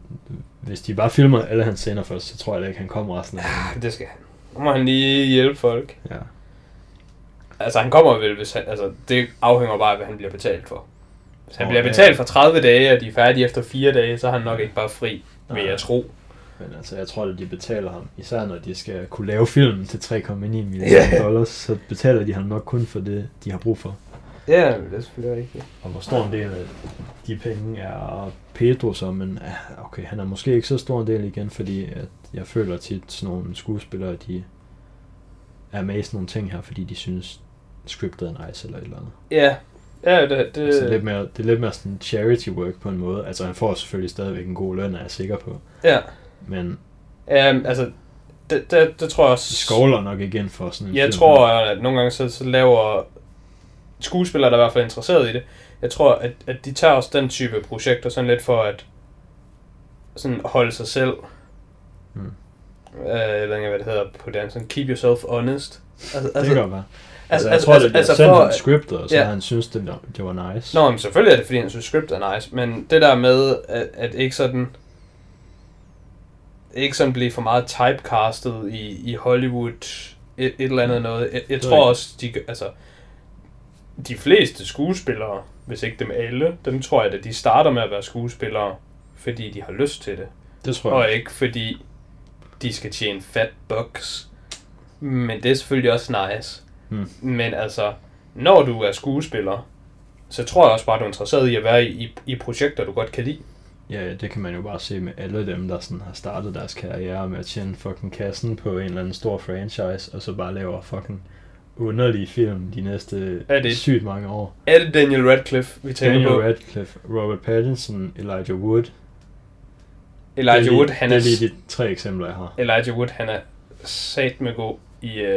hvis de bare filmer alle hans scener først, så tror jeg da ikke, han kommer resten af Ja, det skal han. Nu må han lige hjælpe folk. Ja. Altså han kommer vel, hvis han, altså det afhænger bare af, hvad han bliver betalt for. Hvis han Åh, bliver ja. betalt for 30 dage, og de er færdige efter 4 dage, så er han nok ikke bare fri, vil jeg tro. Men altså, jeg tror, at de betaler ham, især når de skal kunne lave filmen til 3,9 millioner Ja. dollars, så betaler de ham nok kun for det, de har brug for. Ja, det er selvfølgelig rigtigt. Og hvor stor en del af de penge er Pedro så, men okay, han er måske ikke så stor en del igen, fordi at jeg føler tit sådan nogle skuespillere, de er med i sådan nogle ting her, fordi de synes, scriptet er nice eller et eller andet. Ja, ja det, det, altså, er, lidt mere, det er lidt mere sådan charity work på en måde. Altså han får selvfølgelig stadigvæk en god løn, er jeg sikker på. ja. Men ja altså, det, det, det tror jeg de også... skovler nok igen for sådan en Jeg film tror, at nogle gange så, så laver skuespillere, der er i hvert fald interesseret i det, jeg tror, at, at de tager også den type projekter sådan lidt for at sådan holde sig selv, Hmm. øh, jeg ved ikke, hvad det hedder på dansk, sådan keep yourself honest. Altså, Det kan godt være. Altså, altså, jeg tror, det bliver altså sendt for- ham scriptet, og så ja. han synes, det, det var nice. Nå, men selvfølgelig er det, fordi han synes, scriptet er nice, men det der med, at, at ikke sådan ikke sådan blive for meget typecastet i, i Hollywood, et, et eller andet noget. Jeg, jeg Det tror også, de, altså, de fleste skuespillere, hvis ikke dem alle, dem tror jeg, at de starter med at være skuespillere, fordi de har lyst til det. Det tror jeg. Og ikke fordi de skal tjene fat bucks. Men det er selvfølgelig også nice. Hmm. Men altså, når du er skuespiller, så tror jeg også bare, du er interesseret i at være i, i, i projekter, du godt kan lide. Ja, det kan man jo bare se med alle dem, der sådan har startet deres karriere med at tjene fucking kassen på en eller anden stor franchise, og så bare laver fucking underlige film de næste Er det- sygt mange år. Er det Daniel Radcliffe, vi tænker Daniel på? Radcliffe, Robert Pattinson, Elijah Wood. Elijah er lige, Wood, han det er, er lige de tre eksempler, jeg har. Elijah Wood, han er sat med god i uh,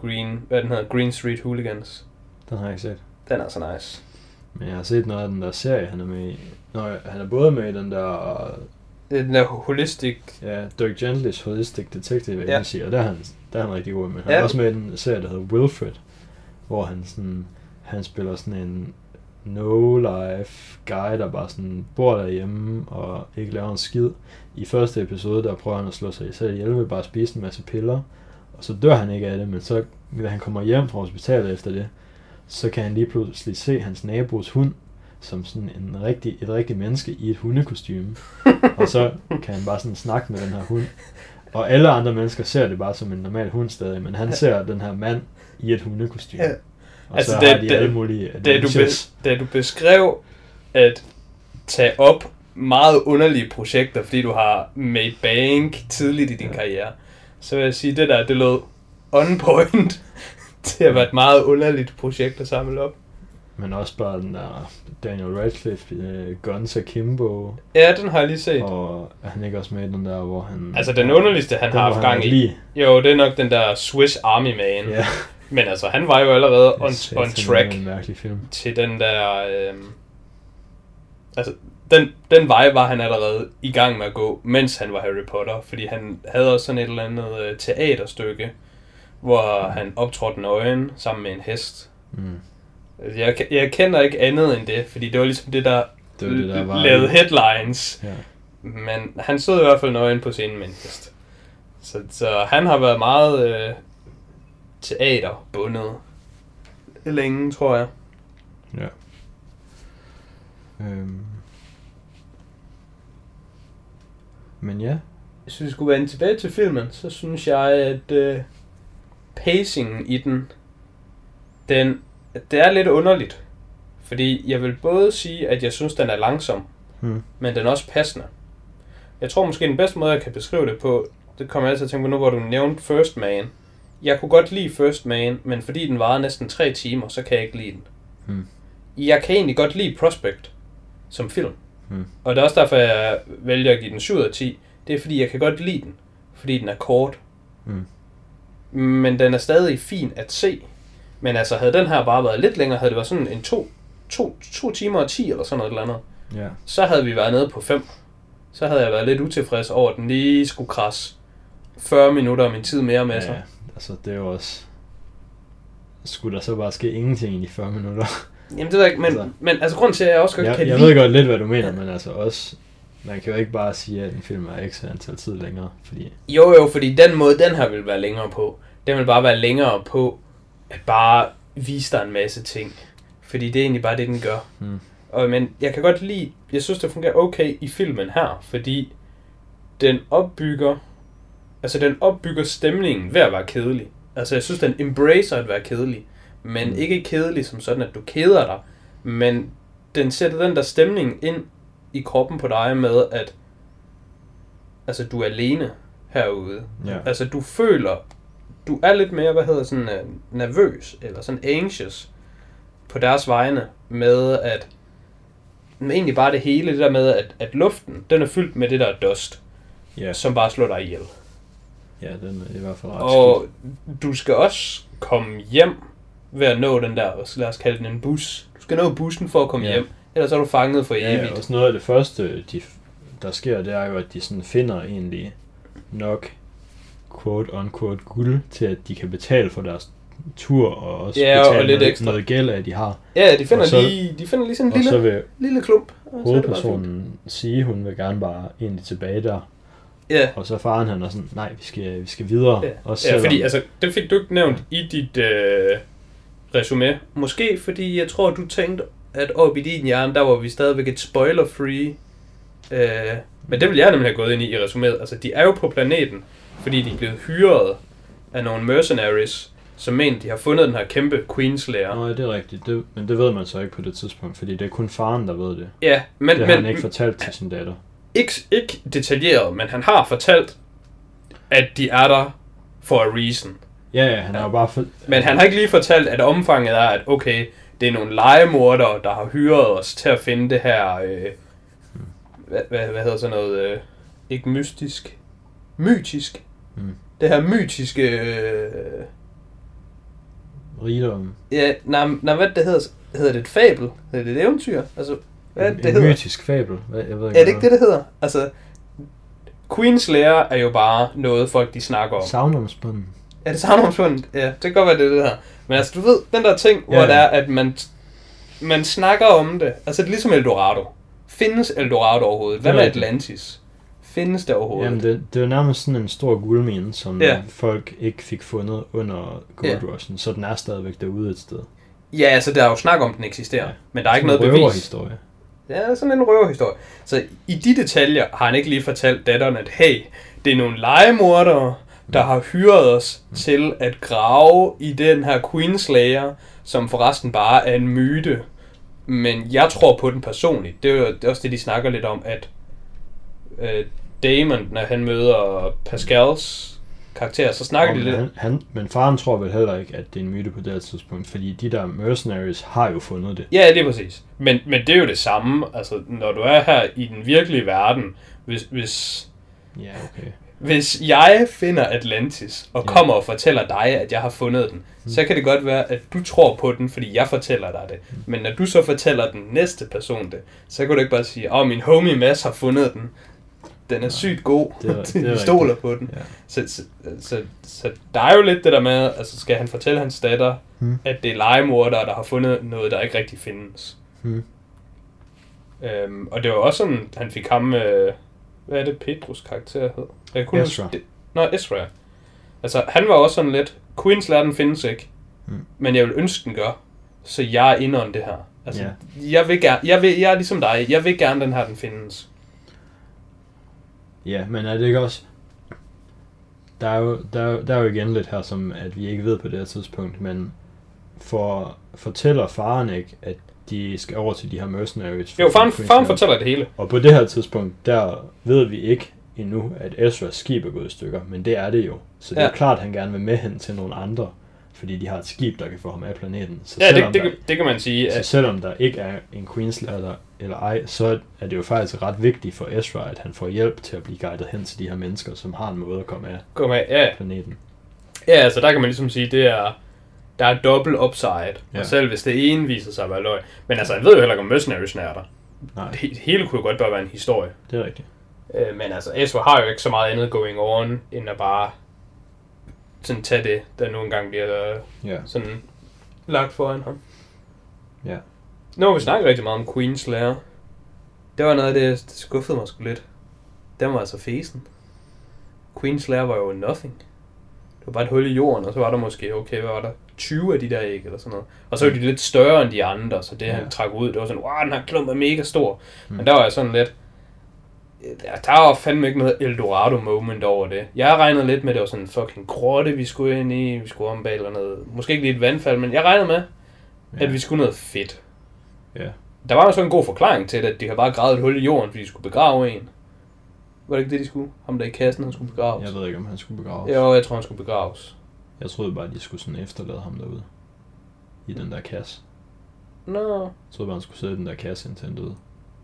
Green, hvad den hedder, Green Street Hooligans. Den har jeg ikke set. Den er så nice. Men jeg har set noget af den der serie, han er med i. Nå, han er både med i den der, Det er den der holistic, ja, Dirk Gentlys Holistic Detective Ja. Agency, og der er han, der er han rigtig god med. Han Ja. er også med i den serie, der hedder Wilfred, hvor han sådan, han spiller sådan en no-life guy, der bare sådan bor derhjemme og ikke laver en skid. I første episode, der prøver han at slå sig selv ihjel ved bare at spise en masse piller, og så dør han ikke af det, men så, da han kommer hjem fra hospitalet efter det, så kan han lige pludselig se hans nabos hund, som sådan en rigtig, et rigtigt menneske i et hundekostyme. og så kan han bare sådan snakke med den her hund. Og alle andre mennesker ser det bare som en normal hund stadig, men han ser den her mand i et hundekostyme. Ja. Og Altså, så det- har de det- alle mulige da du, be, da du beskrev at tage op meget underlige projekter, fordi du har made bank tidligt i din Ja. karriere, så vil jeg sige, det der, det lød on point til at være et meget underligt projekt at samle op. Men også bare den der Daniel Radcliffe, uh, Guns Akimbo, Ja, den har jeg lige set. og er han ikke også med i den der, hvor han... Altså, den underligste, han den, har haft gang i. Lige. Jo, det er nok den der Swiss Army Man. Ja, Men altså, han var jo allerede on, on track en film. til den der... Øhm, altså, den, den vej var han allerede i gang med at gå, mens han var Harry Potter. Fordi han havde også sådan et eller andet øh, teaterstykke, hvor han optrådte nøgen sammen med en hest. Mm. Altså, Jeg, jeg kender ikke andet end det, fordi det var ligesom det, der, Det var det, der var... lavede headlines. Ja. Men han stod i hvert fald nøgen på scenen med en hest. Så, så han har været meget øh, teaterbundet længe, tror jeg. Ja. Øhm. Men ja, Hvis vi skulle vende tilbage til filmen, så synes jeg, at øh, pacingen i den, den, det er lidt underligt. Fordi jeg vil både sige, at jeg synes, den er langsom, hmm. men den er også passende. Jeg tror måske, den bedste måde, jeg kan beskrive det på, det kommer jeg altid til at tænke på nu, hvor du nævnte First Man. Jeg kunne godt lide First Man, men fordi den varede næsten tre timer, så kan jeg ikke lide den. Hmm. Jeg kan egentlig godt lide Prospect som film. Hmm. Og det er også derfor, jeg vælger at give den 7 ud af 10. Det er fordi, jeg kan godt lide den, fordi den er kort. Hmm. Men den er stadig fin at se. Men altså, havde den her bare været lidt længere, havde det været sådan en 2 to, to timer og 10 eller sådan noget eller andet, ja. så havde vi været nede på 5. Så havde jeg været lidt utilfreds over, at den lige skulle krasse 40 minutter af min tid mere med sig. ja, altså det er jo også... Skulle der så bare ske ingenting i de 40 minutter? Jamen det ved jeg ikke, men, Altså. men altså grunden til, at jeg også godt jeg kan jeg lide... ved godt lidt, hvad du mener, men altså også... Man kan jo ikke bare sige, at en film er x antal tid længere, fordi... Jo jo, fordi den måde, den her vil være længere på, den vil bare være længere på at bare vise dig en masse ting. Fordi det er egentlig bare det, den gør. Hmm. Og, men jeg kan godt lide, jeg synes, det fungerer okay i filmen her, fordi den opbygger, altså den opbygger stemningen ved at være kedelig. Altså jeg synes, den embracer at være kedelig, men Mm. ikke kedelig som sådan, at du keder dig, men den sætter den der stemning ind i kroppen på dig med, at altså, du er alene herude. Ja. Altså, du føler, du er lidt mere, hvad hedder sådan, uh, nervøs, eller sådan anxious på deres vegne, med at men egentlig bare det hele, det der med, at, at luften, den er fyldt med det der dust, Ja, som bare slår dig ihjel. ja den er i hvert fald ret Og du skal også komme hjem ved at nå den der, lad os kalde den en bus. Du skal nå bussen for at komme Ja. hjem, ellers er du fanget for Ja, evigt. ja, og sådan noget af det første, de, der sker, det er jo, at de sådan finder egentlig nok quote unquote guld til, at de kan betale for deres tur, og også Ja, og betale lidt noget, ekstra. noget gæld af, de har. Ja, de finder, Og så- lige, de finder lige sådan en Og så lille, vil lille klump. og så er hovedpersonen sige, hun vil gerne bare egentlig tilbage der. Ja, Og så faren han er sådan, nej, vi skal, vi skal videre. ja. Også ja, fordi altså, det fik du ikke nævnt i dit øh, resume. Måske fordi jeg tror, du tænkte, at op i din hjerne, der var vi stadigvæk et spoiler-free. Øh, men det vil jeg nemlig have gået ind i i resuméet. Altså, de er jo på planeten, fordi de er blevet hyret af nogle mercenaries, som mener, de har fundet den her kæmpe Queenslayer. Nå, ja, det er rigtigt. Det, men det ved man så ikke på det tidspunkt, fordi det er kun faren, der ved det. Ja, men, Det har men han ikke fortalt til sin datter. ikke, ikke detaljeret, men han har fortalt, at de er der for a reason. Ja, ja, han har bare... For, Men han har ikke lige fortalt, at omfanget er, at okay, det er nogle legemordere, der har hyret os til at finde det her, øh, hvad, hvad, hvad hedder sådan noget, øh, ikke mystisk, mytisk. Mm. Det her mytiske, øh, rigdom. ja, nej, nej, hvad det hedder, hedder det et fabel? Hedder det et eventyr? Altså, hvad en, det, en hedder? mytisk fabel. Hvad, jeg ved Er det ikke det, det hedder? Altså, Queen's Lair er jo bare noget, folk de snakker om. Savnomsbunden. Er det savnomsfundet? Ja, det kan godt være, det er det her. Men altså, du ved, den der ting, Ja, hvor det ja. er, at man, man snakker om det. Altså, det er ligesom Eldorado. Findes Eldorado overhovedet? Hvad Det er med. Atlantis? Findes det overhovedet? Jamen, det, det er nærmest sådan en stor guldmine, som Ja. folk ikke fik fundet under Gold Ja. Rushen, så den er stadigvæk derude et sted. Ja, altså, der er jo snak om, den eksisterer. Ja. Men der er ikke Sådan noget en bevis. røverhistorie. Ja, sådan en røverhistorie. Så i de detaljer har han ikke lige fortalt datteren, at hey, det er nogle legemordere, der har hyret os til at grave i den her Queenslayer, som forresten bare er en myte. Men jeg tror på den personligt. Det er jo også det, de snakker lidt om, at øh, Damon, når han møder Pascals karakter, så snakker de Og lidt... han, han, men faren tror vel heller ikke, at det er en myte på det her tidspunkt, fordi de der mercenaries har jo fundet det. Ja, det er præcis. Men, men det er jo det samme. Altså, når du er her i den virkelige verden, hvis, hvis Ja, okay. Hvis jeg finder Atlantis, og kommer og fortæller dig, at jeg har fundet den, Mm. så kan det godt være, at du tror på den, fordi jeg fortæller dig det. Men når du så fortæller den næste person det, så kan du ikke bare sige, åh, oh, min homie Mads har fundet den. Den er sygt god. Det er- det Vi stoler på den. Ja. Så, så, så, så der er jo lidt det der med, altså skal han fortælle hans datter, Hmm. at det er legemordere, der har fundet noget, der ikke rigtig findes. Hmm. Øhm, og det var også sådan, han fik ham, øh, hvad er det Petrus karakter hed? Jeg kunne Ezra. huske det. Nå, Ezra. Altså, han var også sådan lidt, Queens den findes ikke, Mm. men jeg vil ønske, den gør, så jeg er inde on det her. Altså, Ja. jeg vil gerne, jeg, vil, jeg er ligesom dig, jeg vil gerne, den her, den findes. Ja, men er det ikke også... Der er, jo, der, er, jo- der er jo igen lidt her, som at vi ikke ved på det her tidspunkt, men for, fortæller faren ikke, at de skal over til de her mercenaries? for Jo, faren, faren fortæller det hele. Og på det her tidspunkt, der ved vi ikke endnu, at Ezras skib er gået i stykker, men det er det jo. Så det er Ja. jo klart, at han gerne vil med hen til nogle andre, fordi de har et skib, der kan få ham af planeten. Så Ja, selvom det, det, der, kan- det kan man sige. så At, selvom der ikke er en Queenslander eller ej, så er det jo faktisk ret vigtigt for Ezra, at han får hjælp til at blive guidet hen til de her mennesker, som har en måde at komme af kom med, ja, planeten. ja, altså der kan man ligesom sige, det er, der er dobbelt upside. Ja. Og selv hvis det ene viser sig at være løg. Men altså, jeg ved jo heller ikke, om mercenaries er der. Nej, Det hele kunne jo godt bare være en historie. det er rigtigt. Øh, men altså, Ezra har jo ikke så meget andet going on, end at bare sådan tage det, der nu engang bliver øh, sådan lagt foran ham. ja. Nu har vi snakket rigtig meget om Queen's Slayer. Det var noget af det, det skuffede mig sgu lidt. Den var altså fesen. Queen's Slayer var jo nothing. Det var bare et hul i jorden, og så var der måske, okay, hvad var der? 20 af de der æg, eller sådan noget. Og så var de lidt større end de andre, så det Ja. han trak ud, det var sådan, wow, den her klump er mega stor. Mm. Men der var jeg sådan lidt, der var fandme ikke noget Eldorado moment over det. Jeg regnede lidt med, at det var sådan en fucking grotte, vi skulle ind i, vi skulle om bag eller noget. Måske ikke lige et vandfald, men jeg regnede med, Ja. at vi skulle noget fedt. Ja. der var jo så en god forklaring til det, at de havde bare gravet et hul i jorden, fordi de skulle begrave en. Var det ikke det, de skulle? Ham der i kassen, han skulle begraves. Jeg ved ikke, om han skulle begraves. Jo, jeg tror, han skulle begraves. Jeg troede bare, de skulle sådan efterlade ham derude. I den der kasse. Nå, Jeg troede bare, han skulle sidde i den der kasse indtil han døde.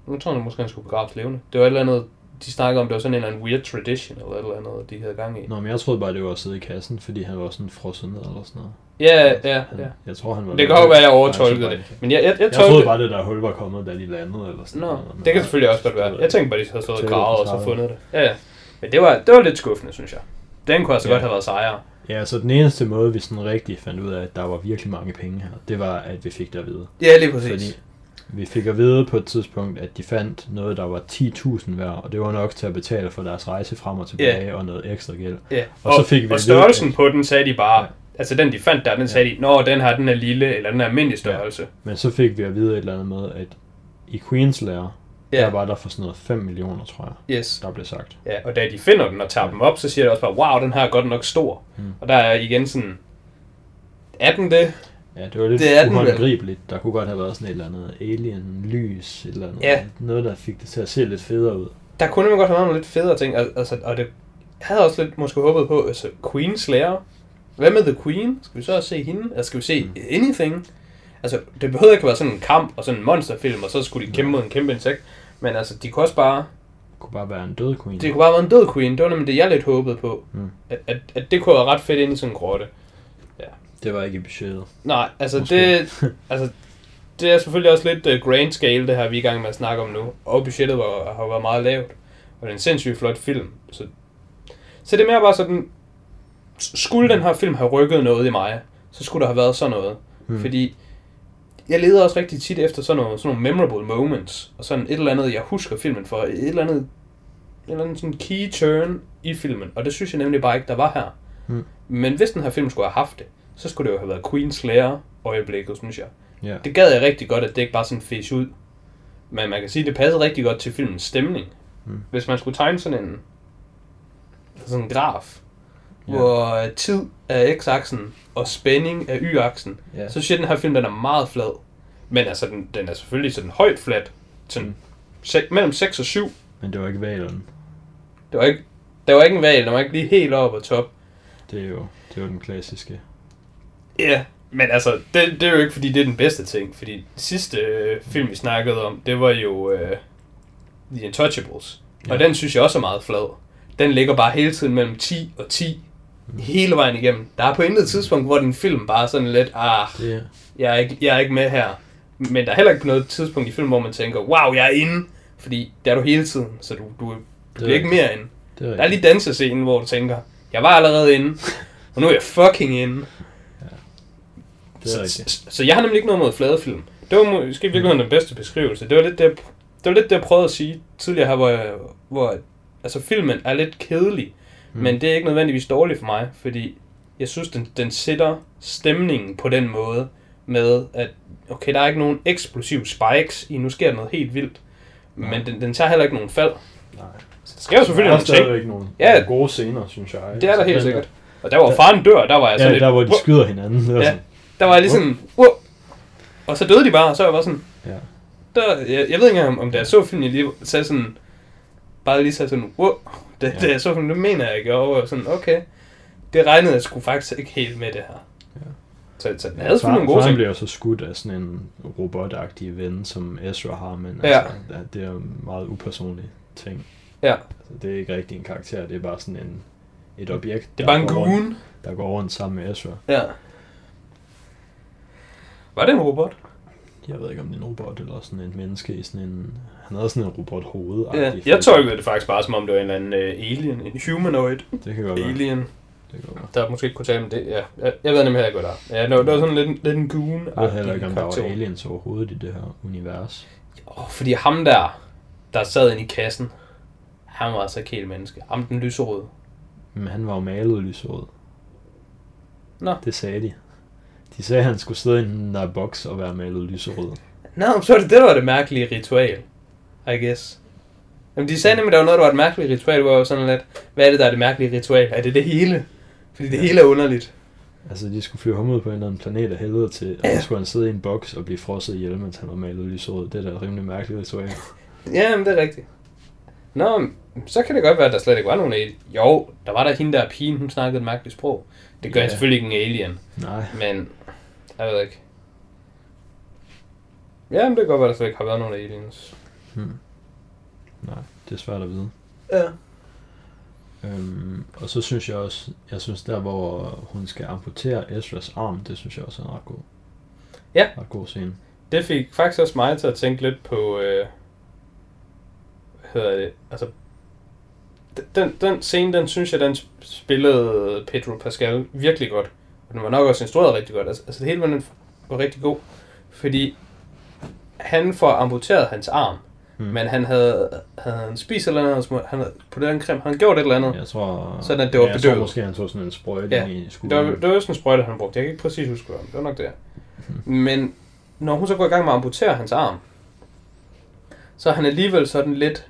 nu tror jeg måske, han skulle begraves levende. Det var et eller andet, de snakkede om, det var sådan en eller anden weird tradition, eller et eller andet, de havde gang i. Nå, men jeg troede bare, det var at sidde i kassen, fordi han var sådan frosset ned eller sådan noget. Ja, ja, ja. Jeg tror, han var... Det kan godt være, jeg overtolkede det. Men jeg, jeg, jeg, Jeg tolkede... troede bare, det der hul var kommet, da de landede eller sådan Nå, noget. Det kan selvfølgelig også godt være. Jeg tænkte bare, de havde stået og gravet og så fundet det. Ja, ja. Men det var, det var lidt skuffende, synes jeg. Den kunne altså Ja. godt have været sejre. Ja, så den eneste måde, vi sådan rigtig fandt ud af, at der var virkelig mange penge her, det var, at vi fik det at vide. Ja, lige præcis. Fordi vi fik at vide på et tidspunkt, at de fandt noget, der var 10.000 værd, og det var nok til at betale for deres rejse frem og tilbage og noget ekstra gæld. Ja. Og så fik vi og at størrelsen vide, på den sagde de bare, Ja. altså den de fandt der, den sagde de, når den her, den er lille, eller den er almindelig størrelse. Men så fik vi at vide et eller andet med, at i Queens Lair, Ja, der var der for sådan noget 5 millioner, tror jeg, yes. der blev sagt. Ja, og da de finder den og tager dem op, så siger de også bare, wow, den her er godt nok stor. Mm. Og der er igen sådan, er den det? Ja, det var lidt Det er uhåndgribeligt. Der kunne godt have været sådan et eller andet alien-lys, eller andet. Ja. Noget, der fik det til at se lidt federe ud. Der kunne nemlig godt have været nogle lidt federe ting, al- altså, og det havde også lidt måske håbet på, altså Queen Slayer. Hvad med The Queen? Skal vi så også se hende? Eller skal vi se Mm. anything? Altså, det behøvede ikke at være sådan en kamp og sådan en monsterfilm, og så skulle de kæmpe mod en kæmpe insekt. Men altså, de kunne også bare... Det kunne bare være en død queen. Det kunne bare være en død queen. Det var nemlig det, jeg lidt håbede på. Mm. At, at, at det kunne være ret fedt ind i sådan en grotte. Det var ikke i budgettet. Nej, altså Måske. det, altså det er selvfølgelig også lidt uh, grand scale, det her vi er i gang med at snakke om nu. Og budgettet var, har været meget lavt. Og det er en sindssygt flot film. Så, så det er mere bare sådan, skulle den her film have rykket noget i mig, så skulle der have været sådan noget. Mm. Fordi jeg leder også rigtig tit efter sådan nogle, sådan nogle memorable moments, og sådan et eller andet, jeg husker filmen for, et eller andet, et eller andet sådan key turn i filmen, og det synes jeg nemlig bare ikke, der var her. Mm. Men hvis den her film skulle have haft det, så skulle det jo have været Queen Slayer øjeblikket, synes jeg. Ja. Det gad jeg rigtig godt, at det ikke bare sådan fes ud. Men man kan sige, at det passede rigtig godt til filmens stemning. Mm. Hvis man skulle tegne sådan en, sådan en graf, Ja. hvor øh, tid er x-aksen og spænding er y-aksen, Ja. så at den her film den er meget flad. Men altså, den, den er selvfølgelig sådan højt flat. Sådan Mm. se, mellem 6 og 7. Men det var ikke valen. Det var ikke, der var ikke en valg, den var ikke lige helt oppe på top. Det er jo, det er jo den klassiske. Ja, men altså, det, det er jo ikke, fordi det er den bedste ting. Fordi sidste øh, film, vi snakkede om, det var jo øh, The Intouchables. Ja. Og den synes jeg også er meget flad. Den ligger bare hele tiden mellem 10 og 10. Hele vejen igennem. Der er på intet tidspunkt, hvor den film bare sådan lidt, ah, er, jeg er, ikke, jeg er ikke med her. Men der er heller ikke på noget tidspunkt i filmen, hvor man tænker, wow, jeg er inde. Fordi det er du hele tiden, så du, du, du er bliver ikke mere inde. det er Der er lige dansescenen, hvor du tænker, jeg var allerede inde, og nu er jeg fucking inde. Det er Så, så, så jeg har nemlig ikke noget mod flade film. Det var måske i virkeligheden den bedste beskrivelse. Det var lidt det, det, var lidt det, jeg prøvede at sige tidligere her, hvor, jeg, hvor altså, filmen er lidt kedelig. Mm. Men det er ikke nødvendigvis dårligt for mig, fordi jeg synes, den, den sætter stemningen på den måde med, at okay, der er ikke nogen eksplosive spikes i, nu sker der noget helt vildt. Nej. Men den, den tager heller ikke nogen fald. Nej. Så der sker jo selvfølgelig der er nogle ting. stadigvæk nogle, Ja. gode scener, synes jeg. Det er der helt sikkert. Og der hvor der- faren dør, der var jeg Ja, sådan lidt... der hvor de skyder hinanden. Det var Ja. sådan, Der var jeg lige sådan, wow. Og så døde de bare, og så var jeg bare sådan, ja. der, jeg, jeg ved ikke engang, om da jeg så filmen, jeg lige sagde sådan, bare lige sagde sådan, wow. Da, Ja. ja. da jeg så filmen, det mener jeg ikke, og jeg var sådan, okay. Det regnede jeg sgu faktisk ikke helt med det her. Ja. Så, så den Ja, havde selvfølgelig nogle gode faren ting. bliver så skudt af sådan en robotagtig ven, som Ezra har, men Ja. altså, det- det er en meget upersonlig ting. Ja, Altså, det er ikke rigtig en karakter, det er bare sådan en, et objekt, det er bare der en går rundt- der går rundt sammen med Ezra. Ja. Var det en robot? Jeg ved ikke, om det er en robot eller sådan en menneske i sådan en... Han havde sådan en robot-hoved. Ja. Jeg tolkede det faktisk bare som om det var en eller anden uh, alien, en humanoid Det kan godt være. alien, Det kan godt være. der måske ikke kunne tale med det. Ja, jeg, jeg ved nemlig heller ikke, hvad der er. Ja, det var, sådan lidt, lidt en goon Jeg ved heller ikke, om der var aliens overhovedet i det her univers. Oh, fordi ham der, der sad inde i kassen, han var altså ikke helt menneske. Ham den lyserøde. Men han var jo malet lyserød. Nå. Det sagde de. De sagde, at han skulle sidde i der boks og være malet lyserød. Nå, så var det det, var det mærkelige ritual. I guess. Jamen, de sagde nemlig, at der var noget, der var et mærkeligt ritual, hvor jeg var sådan lidt, hvad er det, der er det mærkelige ritual? Er det det hele? Fordi det Ja. hele er underligt. Altså, de skulle flyve ham ud på en eller anden planet af helvede til, og Ja. så skulle han sidde i en boks og blive frosset ihjel, mens han var malet lysrød. Det er da et rimelig mærkeligt ritual. Ja, men det er rigtigt. Nå, så kan det godt være, at der slet ikke var nogen alien. Jo, der var der hende der pigen, hun snakkede et mærkeligt sprog. Det gør Ja. yeah. selvfølgelig ikke en alien, Nej. men jeg ved ikke. Ja, men det kan godt være, at der slet ikke har været nogen aliens. Hmm. Nej, det er svært at vide. Ja. Øhm, og så synes jeg også, jeg synes der, hvor hun skal amputere Ezras arm, det synes jeg også er en ret god, Ja. ret god scene. Det fik faktisk også mig til at tænke lidt på, øh, hvad hedder det, altså, den, den scene, den synes jeg, den spillede Pedro Pascal virkelig godt. Og den var nok også instrueret rigtig godt. Altså, altså det hele var, den var rigtig god, fordi han får amputeret hans arm, Hmm. men han havde, havde han spist eller andet, han havde, på den creme, han gjort et eller andet. Jeg tror, Sådan, at det var ja, jeg bedøvet. tror måske, han tog sådan en sprøjte Ja, i Det skulderen. var, det var jo sådan en sprøjte, han brugte. Jeg kan ikke præcis huske, hvad det var nok det. Men når hun så går i gang med at amputere hans arm, så er han alligevel sådan lidt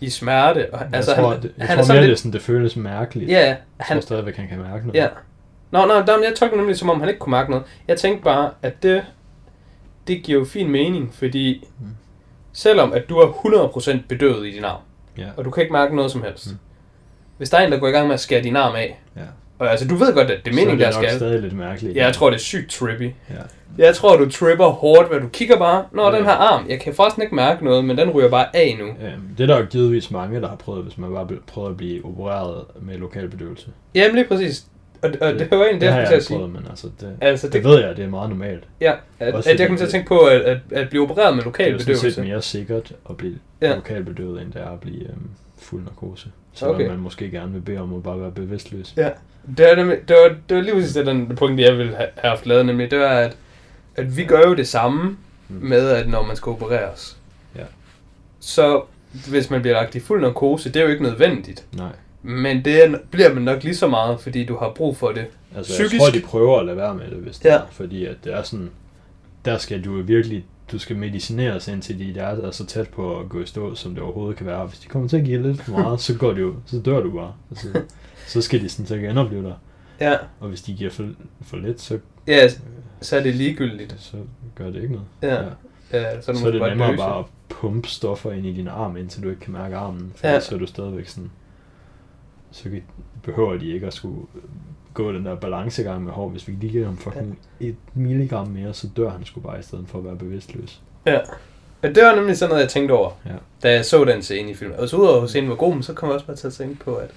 i smerte. Og, Jeg altså, tror, han, det, jeg han tror er sådan mere, det, er lidt... sådan, det føles mærkeligt. Ja, Jeg han, tror stadigvæk, han kan mærke noget. ja. Nå, nå, nå, men jeg tolker nemlig, som om han ikke kunne mærke noget. Jeg tænkte bare, at det, det giver jo fin mening, fordi Mm. selvom at du er 100% bedøvet i din arm, Ja. og du kan ikke mærke noget som helst, Mm. hvis der er en, der går i gang med at skære din arm af, ja. Og altså du ved godt, at det er meningen, så der er det nok skal... stadig lidt mærkeligt. Ja, jeg tror, det er sygt trippy. Ja. Jeg tror, du tripper hårdt, hvad du kigger bare. Nå, Ja. den her arm, jeg kan forresten ikke mærke noget, men den ryger bare af nu. Øhm, det er der jo givetvis mange, der har prøvet, hvis man bare prøver at blive opereret med lokalbedøvelse. Jamen lige præcis. Og, og det, det var egentlig det, jeg skulle til at sige. prøvet, men altså, det, Altså, det det, ved jeg, det er meget normalt. ja, at, Også at jeg fordi kom til at tænke på, at, at, at blive opereret med Det er lokal jo sådan set mere sikkert at blive Ja. ja. lokalbedøvet, end det er at blive øhm, fuld narkose. Selvom Okay. man måske gerne vil bede om at bare være bevidstløs. Ja, det, er nemlig, det, var, det var lige præcis det, den punkt, jeg ville have, haft lavet, nemlig det var, at, at vi gør jo det samme Mm. med, at når man skal opereres. Ja. Så hvis man bliver lagt i fuld narkose, det er jo ikke nødvendigt. Nej. Men det er, bliver man nok lige så meget, fordi du har brug for det. Altså, Psykisk. jeg tror, de prøver at lade være med det, hvis det Ja. er, fordi at det er sådan, der skal du virkelig, du skal medicineres indtil de hjertet er så tæt på at gå i stå, som det overhovedet kan være. Hvis de kommer til at give lidt for meget, så går det jo, så dør du bare. Altså, så skal de sådan at genopleve dig. Ja, Og hvis de giver for, for lidt, så, ja så er det ligegyldigt. så gør det ikke noget. Ja. Ja, så, Så er det nemmere døse. bare at pumpe stoffer ind i din arm, indtil du ikke kan mærke armen. For Ja. ja. så er du stadigvæk sådan... Så behøver de ikke at skulle gå den der balancegang med hår. Hvis vi lige giver ham fucking et milligram mere, så dør han sgu bare i stedet for at være bevidstløs. Ja. ja. Det var nemlig sådan noget, jeg tænkte over, Ja. da jeg så den scene i filmen. Og så udover at scenen var god, men så kom jeg også bare til at tænke på, at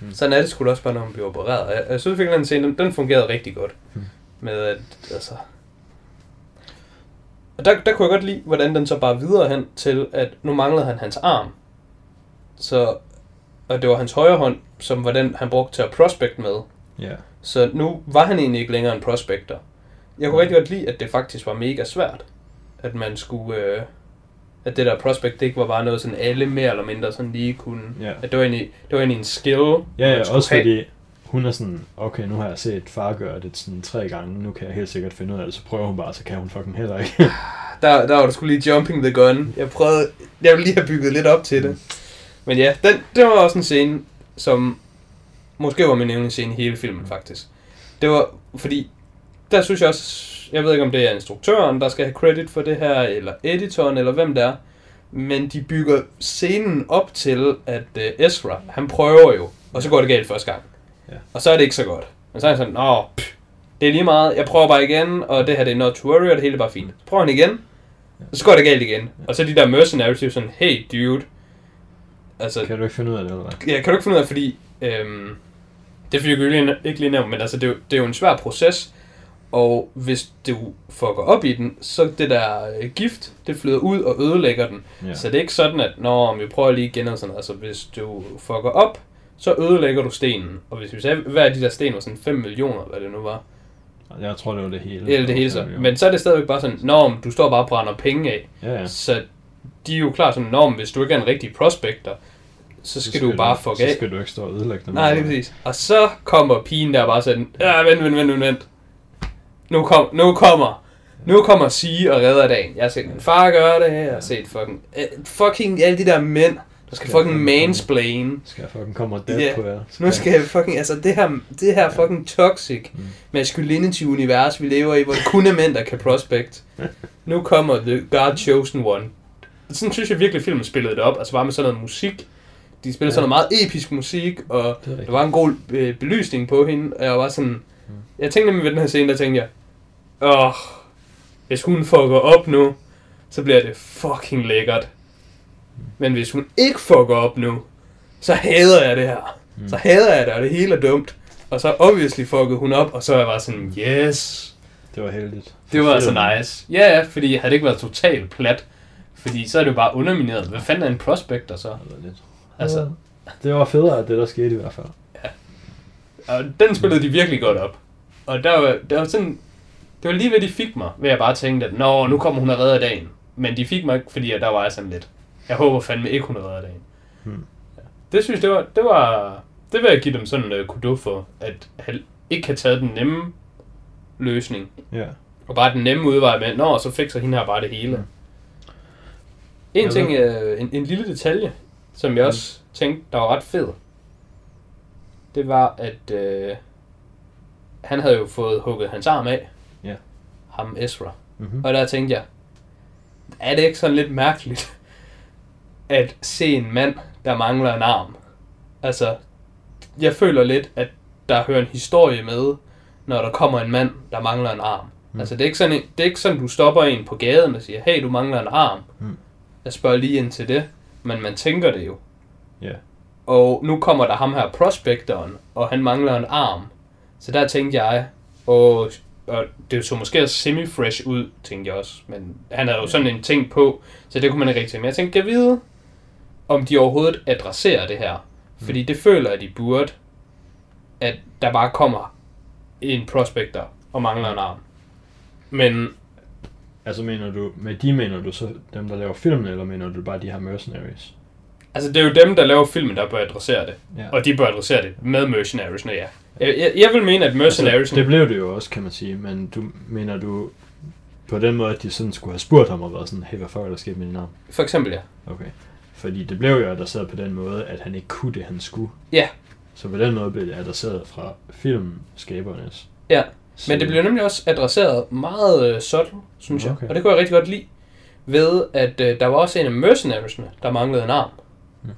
Hmm. sådan er det da også bare, når man bliver opereret. Og Jeg, jeg synes virkelig, at den scene, den, den fungerede rigtig godt. Hmm. Med at, altså... Og der, der kunne jeg godt lide, hvordan den så bare videre hen til, at nu manglede han hans arm. Så, og det var hans højre hånd, som var den, han brugte til at prospect med. Ja. Så nu var han egentlig ikke længere en prospector. Jeg kunne rigtig godt lide, at det faktisk var mega svært. At man skulle... Øh, at det der prospect, det ikke var bare noget, sådan alle mere eller mindre sådan lige kunne... Ja. At det var egentlig, det var egentlig en skill, Ja, ja også have. fordi hun er sådan, okay, nu har jeg set far gøre det sådan tre gange, nu kan jeg helt sikkert finde ud af det, så prøver hun bare, så kan hun fucking heller ikke. Der, der var du skulle lige jumping the gun. Jeg prøvede... Jeg ville lige have bygget lidt op til det. Men ja, den, det var også en scene, som måske var min yndlingsscene i hele filmen, faktisk. Det var, fordi der synes jeg også, jeg ved ikke om det er instruktøren, der skal have credit for det her, eller editoren, eller hvem det er, men de bygger scenen op til, at uh, Ezra, han prøver jo, og så går det galt første gang. Ja. Og så er det ikke så godt. Men så er han sådan, åh, pff, det er lige meget, jeg prøver bare igen, og det her det er not to worry, og det hele er bare fint. Så prøver han igen, og så går det galt igen. Og så de der mercenaries, er sådan, hey dude, altså, kan du ikke finde ud af det, eller hvad? Ja, kan du ikke finde ud af, fordi... Øhm, det fik jo lige, ikke lige nævnt, men altså, det, er jo, det er jo en svær proces, og hvis du fucker op i den, så det der øh, gift, det flyder ud og ødelægger den. Ja. Så det er ikke sådan, at når vi prøver lige igen og sådan, altså hvis du fucker op, så ødelægger du stenen. Og hvis vi sagde, hvad af de der sten var sådan 5 millioner, hvad det nu var, Jeg tror, det var det hele. eller det hele så. Men så er det stadigvæk bare sådan, når du står bare og brænder penge af, Ja, ja. så de er jo klar sådan, når hvis du ikke er en rigtig prospector, så skal, du bare fuck af. Så skal du ikke stå og ødelægge dem. Nej, det er præcis. Og så kommer pigen der bare sådan, ja, vent, vent, vent, vent, vent. Nu, kom, nu kommer, nu kommer Sige og redder dagen. Jeg har set min far gøre det, jeg har set fucking, eh, fucking alle de der mænd, Der skal fucking mansplain. Skal jeg fucking komme og dead Ja. på jer. Nu skal jeg fucking, altså det her, det her fucking toxic Mm. masculinity-univers, vi lever i, hvor det kun er mænd, der kan prospect. Nu kommer The God Chosen One. Sådan synes jeg virkelig, filmen spillede det op. Altså bare med sådan noget musik. De spillede Ja. sådan noget meget episk musik, og er der var en god øh, belysning på hende. Og jeg var sådan... Jeg tænkte nemlig ved den her scene, der tænkte jeg... Åh, hvis hun fucker op nu, så bliver det fucking lækkert. Men hvis hun ikke fucker op nu, så hader jeg det her. Mm. Så hader jeg det, og det hele er dumt. Og så obviously fuckede hun op, og så er jeg bare sådan, yes. Det var heldigt. Det var altså nice. Ja, ja, fordi havde det ikke været totalt plat, fordi så er det jo bare undermineret. Hvad fanden er en prospector så? Det var lidt. Altså- Altså, det var federe, det der skete i hvert fald. Og den spillede de virkelig godt op. Og der var, der var sådan... Det var lige ved, de fik mig, ved jeg bare tænkte, at Nå, nu kommer hun og redder dagen. Men de fik mig ikke, fordi at der var jeg sådan lidt. Jeg håber fandme ikke, hun redder dagen. Hmm. Ja. Det synes det var, det var... Det vil jeg give dem sådan en uh, kudo for, at han ikke har taget den nemme løsning. Ja. Og bare den nemme udvej med, nå, så fikser hende her bare det hele. Mm. En ting, øh, en, en lille detalje, som jeg også tænkte, der var ret fed, det var, at øh, han havde jo fået hugget hans arm af. Ja. Ham Ezra. Mm-hmm. Og der tænkte jeg, er det ikke sådan lidt mærkeligt, at se en mand, der mangler en arm? Altså, jeg føler lidt, at der hører en historie med, når der kommer en mand, der mangler en arm. Mm. Altså, det er, ikke sådan, det er ikke sådan, du stopper en på gaden og siger, hey, du mangler en arm. Mm. Jeg spørger lige ind til det, men man tænker det jo. Ja. Og nu kommer der ham her, prospectoren, og han mangler en arm. Så der tænkte jeg, og, og det så måske også semi-fresh ud, tænkte jeg også. Men han havde jo sådan en ting på, så det kunne man ikke rigtig. Men jeg tænkte, jeg vide, om de overhovedet adresserer det her? Fordi det føler jeg, de burde, at der bare kommer en prospector og mangler en arm. Men Altså mener du, med de mener du så dem, der laver filmen, eller mener du bare de her mercenaries? altså, det er jo dem, der laver filmen, der bør adressere det. Ja. Og de bør adressere det med mercenariesne, ja. Jeg, jeg, jeg vil mene, at mercenaries... Altså, det blev det jo også, kan man sige, men du mener du på den måde, at de sådan skulle have spurgt ham og været sådan, hey, hvad fuck er der sket med din arm? For eksempel, ja. Okay. Fordi det blev jo adresseret på den måde, at han ikke kunne det, han skulle. Ja. Så på den måde blev det adresseret fra filmskabernes. Ja. Men det blev nemlig også adresseret meget øh, subtle, synes jeg. Okay. Og det kunne jeg rigtig godt lide. Ved at øh, der var også en af mercenariesne, der manglede en arm. Mm.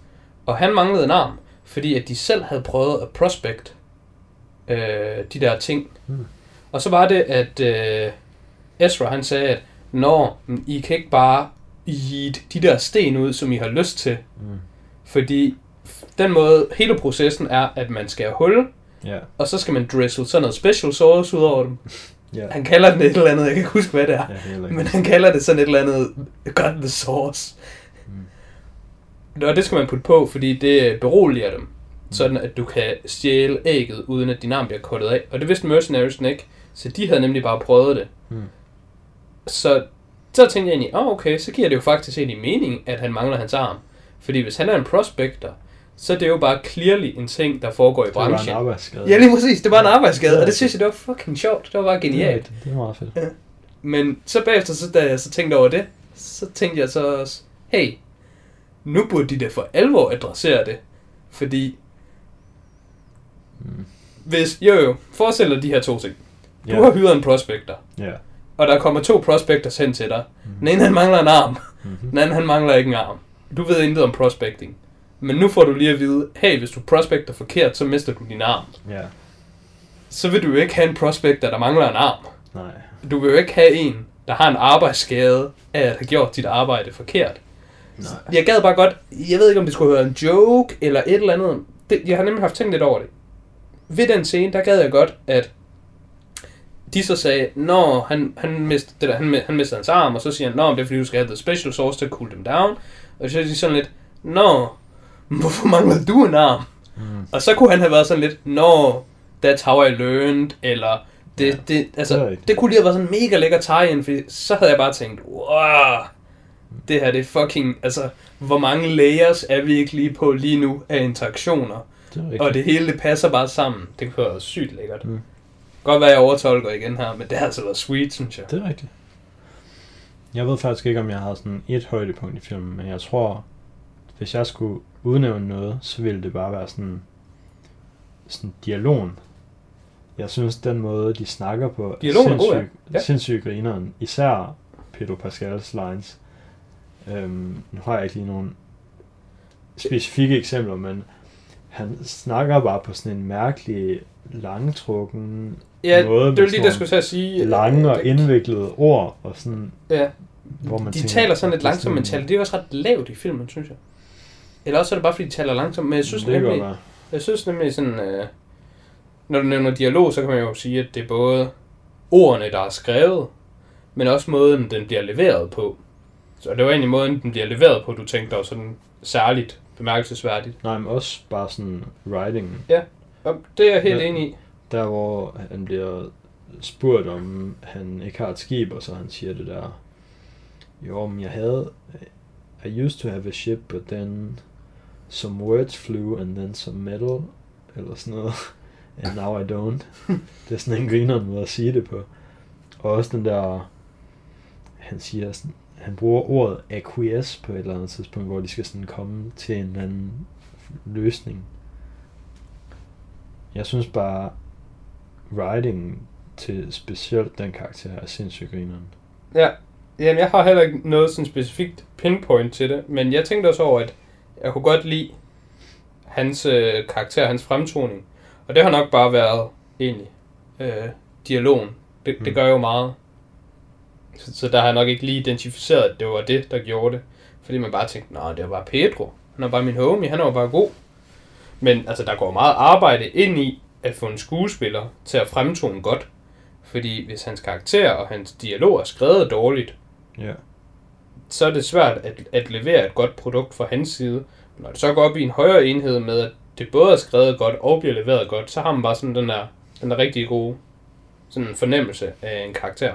Og han manglede en arm, fordi at de selv havde prøvet at prospect øh, de der ting. Mm. Og så var det, at øh, Ezra han sagde, at Nå, men I kan ikke bare yeet de der sten ud, som I har lyst til. Mm. Fordi den måde, hele processen er, at man skal have hul, Ja. og så skal man drizzle sådan noget special sauce ud over dem. Ja. Han kalder den et eller andet, jeg kan ikke huske, hvad det er. Ja. Men han kalder det sådan et eller andet, got the sauce. Mm. Og det skal man putte på, fordi det beroliger dem. Sådan at du kan stjæle ægget, uden at din arm bliver kuttet af. Og det vidste mercenariesen ikke. Så de havde nemlig bare prøvet det. Mm. Så, så tænkte jeg egentlig, oh, okay, så giver det jo faktisk egentlig mening, at han mangler hans arm. Fordi hvis han er en prospector, så er det jo bare clearly en ting, der foregår i Det var en branchen. arbejdsskade. Ja, lige præcis. Det var en arbejdsskade, Ja. og det synes jeg, det var fucking sjovt. Det var bare genialt. Det, det er meget fedt. Men så bagefter, så, da jeg så tænkte over det, så tænkte jeg så også, hey, nu burde de da for alvor adressere det. Fordi, Mm. hvis, jo jo, forestil dig de her to ting. Du Ja. har hyret en prospector, Ja. og der kommer to prospectors hen til dig. Mhm. Den ene han mangler en arm, Mm-hmm. den anden han mangler ikke en arm. Du ved intet om prospecting. Men nu får du lige at vide, hey, hvis du prospecter forkert, så mister du din arm. Ja. Så vil du jo ikke have en prospector, der mangler en arm. Nej. Du vil jo ikke have en, der har en arbejdsskade af at have gjort dit arbejde forkert. Nej. Jeg gad bare godt, jeg ved ikke om det skulle være en joke eller et eller andet. Det, jeg har nemlig haft tænkt lidt over det. Ved den scene, der gad jeg godt, at de så sagde, Nå, han, han, mist, det der, han, han mistede hans arm, og så siger han, Nå, det er fordi, du skal have the special sauce til at cool dem down. Og så er de sådan lidt, Nå, hvorfor mangler du en arm? Mm. Og så kunne han have været sådan lidt, Nå, that's how I learned, eller det, Ja, det, altså, det det, kunne lige have været sådan mega lækker tie-in, fordi så havde jeg bare tænkt, wow, det her det er fucking, altså, hvor mange layers er vi ikke lige på lige nu af interaktioner, Det og det hele det passer bare sammen. Det kunne været sygt lækkert. Mm. Godt være, jeg overtolker igen her, men det har altså været sweet, synes jeg. Det er rigtigt. Jeg ved faktisk ikke, om jeg har sådan et højdepunkt i filmen, men jeg tror, hvis jeg skulle udnævne noget, så ville det bare være sådan, sådan dialogen. Jeg synes, den måde, de snakker på, Dialogen er god, ja. sindssygt, Ja. sindssygt grineren. Især Pedro Pascals lines. Øhm, nu har jeg ikke lige nogle specifikke eksempler, men han snakker bare på sådan en mærkelig, langtrukken Ja, måde. det var lige jeg skulle til at sige. lange og indviklede ord, og sådan, Ja, hvor man de tænker, taler sådan lidt langsomt, men taler, det er også ret lavt i filmen, synes jeg. Eller også er det bare, fordi de taler langsomt, men jeg synes det godt nemlig, jeg synes nemlig sådan, øh, når du nævner dialog, så kan man jo sige, at det er både ordene, der er skrevet, men også måden, den bliver leveret på. Så det var egentlig måden, den bliver leveret på, du tænkte var sådan særligt bemærkelsesværdigt. Nej, men også bare sådan writing. Og det er jeg helt Ja. enig i. Der hvor han bliver spurgt om han ikke har et skib, og så han siger det der, jo, men jeg havde, I used to have a ship, but then some words flew, and then some metal, eller sådan noget, and now I don't. det er sådan en griner måde at sige det på. Og også den der, han siger sådan, han bruger ordet acquiesce på et eller andet tidspunkt, hvor de skal sådan komme til en eller anden løsning. Jeg synes bare, writing til specielt den karakter er sindssygt grineren. Ja, jamen jeg har heller ikke noget sådan specifikt pinpoint til det, men jeg tænkte også over, at jeg kunne godt lide hans øh, karakter, hans fremtoning. Og det har nok bare været, egentlig, øh, dialogen. Det, det Mm. gør jo meget. Så, så der har jeg nok ikke lige identificeret, at det var det, der gjorde det. Fordi man bare tænkte, nej, det var bare Pedro. Han er bare min homie, han var bare god. Men altså, der går meget arbejde ind i at få en skuespiller til at fremtone godt. Fordi hvis hans karakter og hans dialog er skrevet dårligt, Ja så er det svært at, at levere et godt produkt fra hans side. Når det så går op i en højere enhed med, at det både er skrevet godt og bliver leveret godt, så har man bare sådan den der, den der rigtig gode sådan en fornemmelse af en karakter.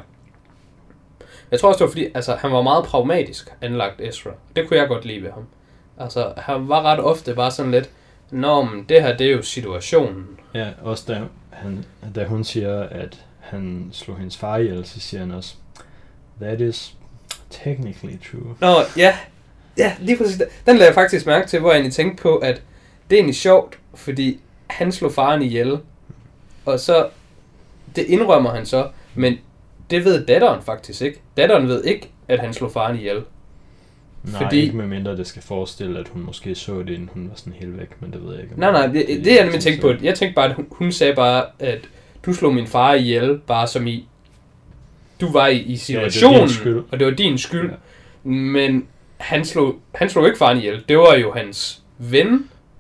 Jeg tror også, det var fordi, altså, han var meget pragmatisk anlagt, Ezra. Det kunne jeg godt lide ved ham. Altså, han var ret ofte bare sådan lidt, Nå, men det her, det er jo situationen. Ja, også da, han, da hun siger, at han slog hendes far ihjel, så siger han også, that is technically true. Nå, ja. Ja, lige præcis. Den lagde jeg faktisk mærke til, hvor jeg egentlig tænkte på, at det er egentlig sjovt, fordi han slog faren ihjel. Og så, det indrømmer han så, men det ved datteren faktisk ikke. Datteren ved ikke, at han slog faren ihjel. Nej, Fordi- ikke med mindre det skal forestille, at hun måske så det, inden hun var sådan helt væk, men det ved jeg ikke. Nej, nej, det, det er jeg nemlig tænkt på. Jeg tænkte bare, at hun, hun sagde bare, at du slog min far ihjel, bare som i, du var i, i Ja, det situationen, din skyld. og det var din skyld. Ja. Men han slog, han slog ikke faren ihjel. Det var jo hans ven,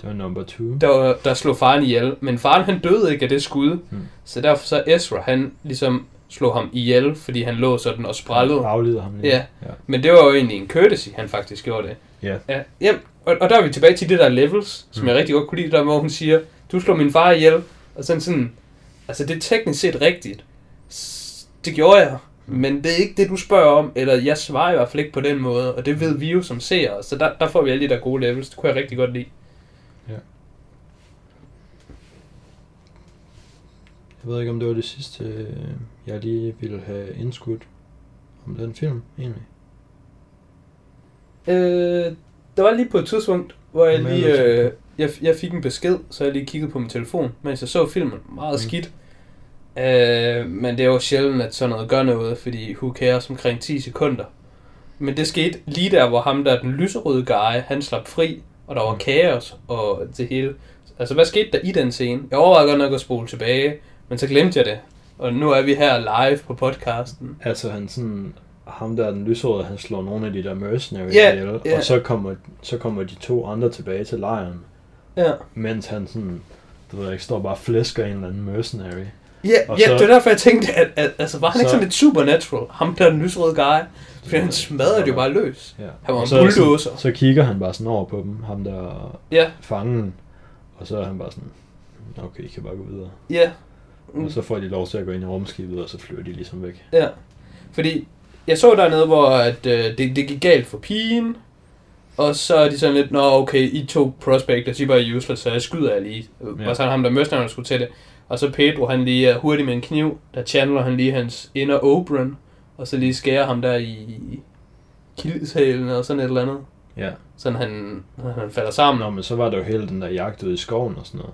Det var number two. der, der slog faren ihjel. Men faren han døde ikke af det skud. Hmm. Så derfor så Ezra, han ligesom slog ham ihjel, fordi han lå sådan og sprællede. Aflider ham lige. Ja. ja. Men det var jo egentlig en courtesy, han faktisk gjorde det. Ja. Ja, ja og, og der er vi tilbage til det der levels, som Mm. jeg rigtig godt kunne lide, der hvor hun siger, du slår min far ihjel. Og sådan sådan, altså det er teknisk set rigtigt. Det gjorde jeg. Mm. Men det er ikke det, du spørger om, eller jeg svarer i hvert fald ikke på den måde, og det ved vi jo som seere, så der, der får vi alle de der gode levels, det kunne jeg rigtig godt lide. Jeg ved ikke, om det var det sidste, øh, jeg lige ville have indskudt om den film, egentlig. Øh, der var lige på et tidspunkt, hvor jeg lige, øh, jeg, jeg fik en besked, så jeg lige kiggede på min telefon, mens jeg så filmen. Meget Mm. skidt. Øh, men det er jo sjældent, at sådan noget gør noget, fordi who cares omkring 10 sekunder. Men det skete lige der, hvor ham der, den lyserøde guy, han slap fri, og der var Mm. kaos og det hele. Altså, hvad skete der i den scene? Jeg overvejede godt nok at spole tilbage, men så glemte jeg det. Og nu er vi her live på podcasten. Altså han sådan, ham der er den lyserøde, han slår nogle af de der mercenaries Ja, ihjel, ja. og så kommer, så kommer de to andre tilbage til lejren, Ja. mens han sådan, du ved ikke, står bare og flæsker en eller anden mercenary. Ja, Og ja så- det er derfor, jeg tænkte, at, at altså, var han ikke så- sådan lidt supernatural? Ham der, den lysrøde guy. Fordi han smadrede det jo bare løs. Ja. Han var en så, bulldozer. Så, så kigger han bare sådan over på dem, ham der Ja, fangen, og så er han bare sådan, okay, I kan bare gå videre. ja. Og så får de lov til at gå ind i rumskibet, og så flyver de ligesom væk. Ja. Fordi jeg så dernede, hvor at, øh, det, det gik galt for pigen. Og så er de sådan lidt, nå okay, I to prospectors, I bare er useless, så jeg skyder jer lige. Ja. Og så er han ham, der møster, der skulle til det. Og så Pedro, han lige er hurtig med en kniv, der channeler han lige hans inner Oberon, og så lige skærer ham der i kildeshælen og sådan et eller andet. Ja. Sådan han, han falder sammen. Nå, men så var der jo hele den der jagt ude i skoven og sådan noget.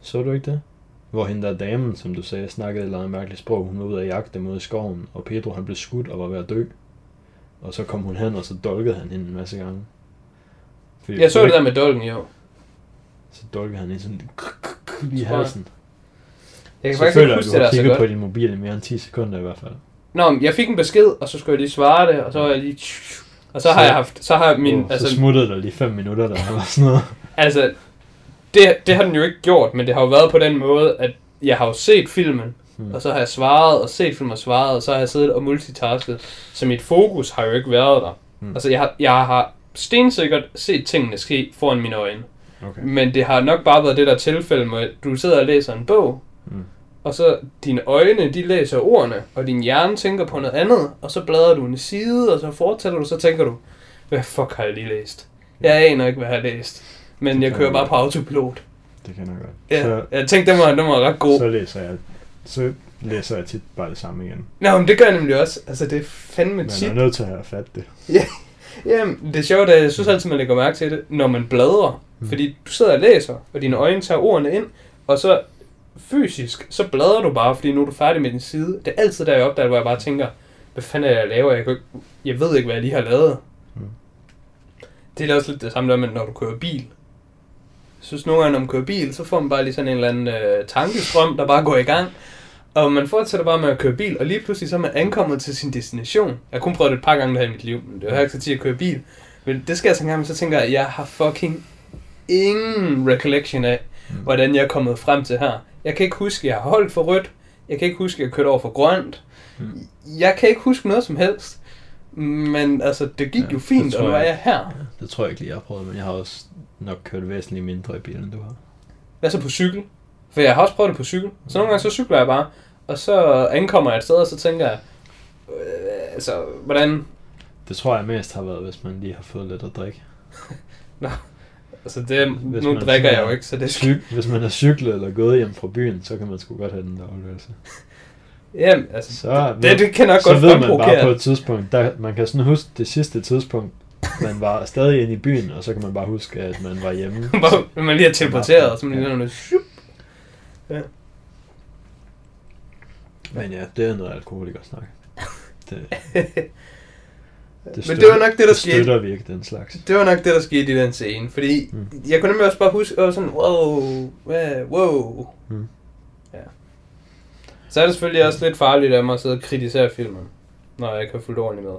Så du ikke det? Hvor hende der damen, som du sagde, snakkede et eller andet mærkeligt sprog, hun var ude at jagte mod i skoven, og Pedro han blev skudt og var ved at dø. Og så kom hun hen, og så dolkede han hende en masse gange. Fordi Jeg så det der med dolken, jo. Så dolkede han hende sådan i Tror jeg. halsen. Jeg kan Så faktisk føler ikke huske du det har så kigget på din mobil i mere end 10 sekunder i hvert fald. Nå, men jeg fik en besked, og så skulle jeg lige svare det, og så var jeg lige... Og så har Så- jeg haft... Så har min... Min, altså, så smuttede der lige 5 minutter, der var sådan noget. Altså, det, det har den jo ikke gjort, men det har jo været på den måde, at jeg har jo set filmen, Hmm. og så har jeg svaret, og set filmen og svaret, og så har jeg siddet og multitasket. Så mit fokus har jo ikke været der. Hmm. Altså, jeg har, jeg har stensikkert set tingene ske foran mine øjne. Okay. Men det har nok bare været det der tilfælde med, at du sidder og læser en bog, Mm. og så dine øjne, de læser ordene, og din hjerne tænker på noget andet, og så bladrer du en side, og så fortæller du, så tænker du, hvad fuck har jeg lige læst? Jeg aner ikke, hvad jeg har læst. Men Det jeg kører bare på autopilot. Det kan jeg godt. Ja, Så, jeg tænkte, den var, den var ret god. så læser jeg så læser jeg tit bare det samme igen. Nå, men det gør jeg nemlig også. Altså, det er fandme Man tit. er nødt til at have fat det. Jamen, det er sjovt, at jeg synes altid, man lægger mærke til det, når man bladrer. Mm. Fordi du sidder og læser, og dine øjne tager ordene ind, og så fysisk, så bladrer du bare, fordi nu er du færdig med din side. Det er altid der, jeg opdager, hvor jeg bare tænker, hvad fanden er jeg laver? Jeg, kan, jeg ved ikke, hvad jeg lige har lavet. Mm. Det er også lidt det samme der med, når du kører bil. Jeg synes nogle gange, når man kører bil, så får man bare lige sådan en eller anden øh, tankestrøm, der bare går i gang. Og man fortsætter bare med at køre bil, og lige pludselig så er man ankommet til sin destination. Jeg har kun prøvet det et par gange her i mit liv, men det jeg ikke så tid at køre bil. Men det skal jeg så engang, så tænker jeg, jeg har fucking ingen recollection af, Mm. hvordan jeg er kommet frem til her. Jeg kan ikke huske, at jeg har holdt for rødt. Jeg kan ikke huske, at jeg kørte over for grønt. Mm. Jeg kan ikke huske noget som helst. Men altså, det gik Ja, jo fint, og nu er jeg. her. Ja, det tror jeg ikke lige, jeg har prøvet, men jeg har også nok kørt væsentligt mindre i bilen, end du har. Hvad så på cykel? For jeg har også prøvet det på cykel. Så nogle gange så cykler jeg bare, og så ankommer jeg et sted, og så tænker jeg, øh, altså, hvordan... Det tror jeg mest har været, hvis man lige har fået lidt at drikke. Altså, det, Hvis nu man drikker jeg jo ikke, så det er Cyk, hvis man har cyklet eller gået hjem fra byen, så kan man sgu godt have den der oplevelse. Jamen, altså, Så, det, det kan nok så godt ved man bare på et tidspunkt, der, man kan sådan huske det sidste tidspunkt, man var stadig inde i byen, og så kan man bare huske, at man var hjemme. Hvor man lige har teleporteret, og så man lige Ja. noget shup. Men ja, det er noget alkoholikersnak. Det, Men det var nok det, der det skete. støtter vi ikke, den slags. Det var nok det, der skete i den scene, fordi Mm. mm. jeg kunne nemlig også bare huske, at sådan, wow, wow. Mm. Ja. Så er det selvfølgelig også lidt farligt af mig at sidde og kritisere filmen, når jeg ikke har fulgt ordentligt med.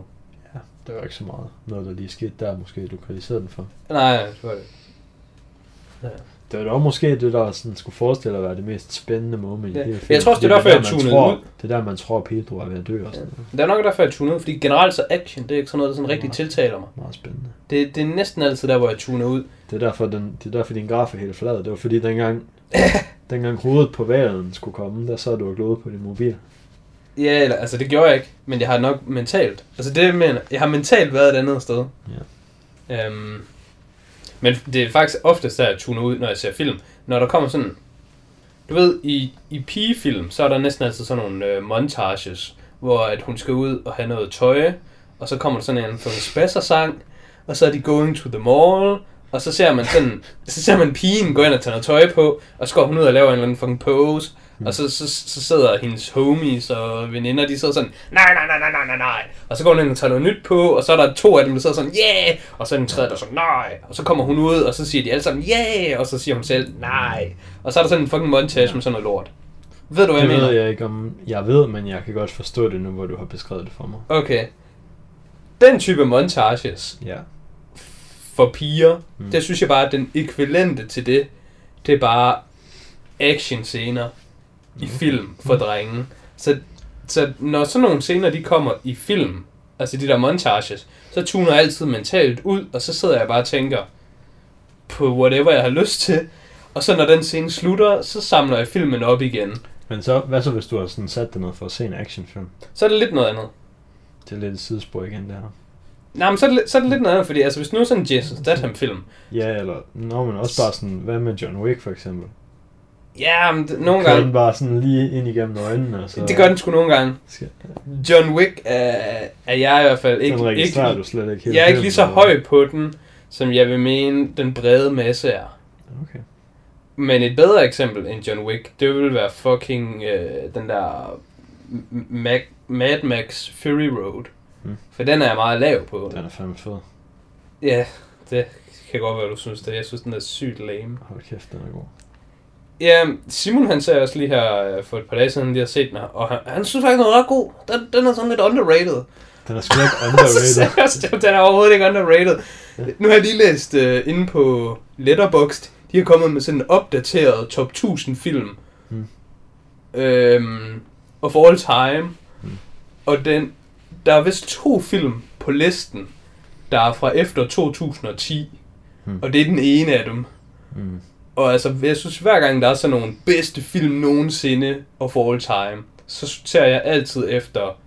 Ja, det var ikke så meget. Noget, der lige skete der, måske du kritiserede den for. Nej, det var det. Det var dog måske det, der sådan skulle forestille at være det mest spændende moment Ja. i hele Jeg filmen. tror også, det er derfor, jeg tunede tror, ud. Det er der, man tror, Pedro er ved at dø og sådan noget. Det er nok derfor, jeg tunede ud, fordi generelt så action, det er ikke sådan noget, der sådan rigtig Nej. tiltaler mig. Meget spændende. Det, det er næsten altid der, hvor jeg tuner ud. Det er derfor, den, det er derfor din graf er helt flad. Det var fordi, dengang, dengang hovedet på valen skulle komme, der sad du og glodede på din mobil. Ja, eller, altså det gjorde jeg ikke, men jeg har nok mentalt. Altså det jeg mener, jeg har mentalt været et andet sted. Ja. Øhm, men det er faktisk oftest der, jeg tuner ud, når jeg ser film. Når der kommer sådan... Du ved, i, i pigefilm, så er der næsten altid sådan nogle øh, montages, hvor at hun skal ud og have noget tøj, og så kommer der sådan en fucking spassersang, og så er de going to the mall, og så ser man sådan, så ser man pigen gå ind og tage noget tøj på, og så går hun ud og laver en eller anden fucking pose, Mm. og så, så, så sidder hendes homies og veninder, de sidder sådan, nej, nej, nej, nej, nej, nej, nej. Og så går hun ind og tager noget nyt på, og så er der to af dem, der sidder sådan, yeah! Og så er den tredje, der er sådan, nej. Og så kommer hun ud, og så siger de alle sammen, yeah! Og så siger hun selv, nej. Og så er der sådan en fucking montage med sådan noget lort. Ved du, hvad Det jeg mener? ved jeg ikke om jeg ved, men jeg kan godt forstå det nu, hvor du har beskrevet det for mig. Okay. Den type montages Ja. for piger, Mm. det synes jeg bare, at den ekvivalente til det, det er bare action scener i film for drenge. Så, så når sådan nogle scener, de kommer i film, altså de der montages, så tuner jeg altid mentalt ud, og så sidder jeg bare og tænker på whatever jeg har lyst til. Og så når den scene slutter, så samler jeg filmen op igen. Men så, hvad så hvis du har sådan sat dig ned for at se en actionfilm? Så er det lidt noget andet. Det er lidt et sidespor igen, det her. Nej, men så er det, så er det lidt noget andet, fordi altså, hvis nu er sådan en Jason Statham film, Ja, eller, nå, men også bare sådan, hvad med John Wick for eksempel? Ja, men det, nogle Kører den gange... bare sådan lige ind igennem øjnene, og så... Det gør den sgu nogle gange. John Wick er, er jeg i hvert fald ikke, den registrerer ikke du slet ikke helt. jeg er ikke lige så eller høj på den, som jeg vil mene, den brede masse er. Okay. Men et bedre eksempel end John Wick, det vil være fucking øh, den der Mac, Mad Max Fury Road. Mm. For den er jeg meget lav på. Den er fandme fed. Ja, det kan godt være, du synes det. Jeg synes, den er sygt lame. Hold kæft, den er god. Ja, Simon han sagde også lige her øh, for et par dage siden, lige har set den her, og han, han synes faktisk, den er ret god. Den, den er sådan lidt underrated. Den er sgu ikke underrated. Seriøst, den er overhovedet ikke underrated. Ja. Nu har jeg lige læst uh, inde på Letterboxd, de har kommet med sådan en opdateret top 1000 film. Mm. Øhm, of all time. Mm. Og den, der er vist to film på listen, der er fra efter 2010. Mm. Og det er den ene af dem. Mm. Og altså, jeg synes hver gang der er sådan nogle bedste film nogensinde of all time, så ser jeg altid efter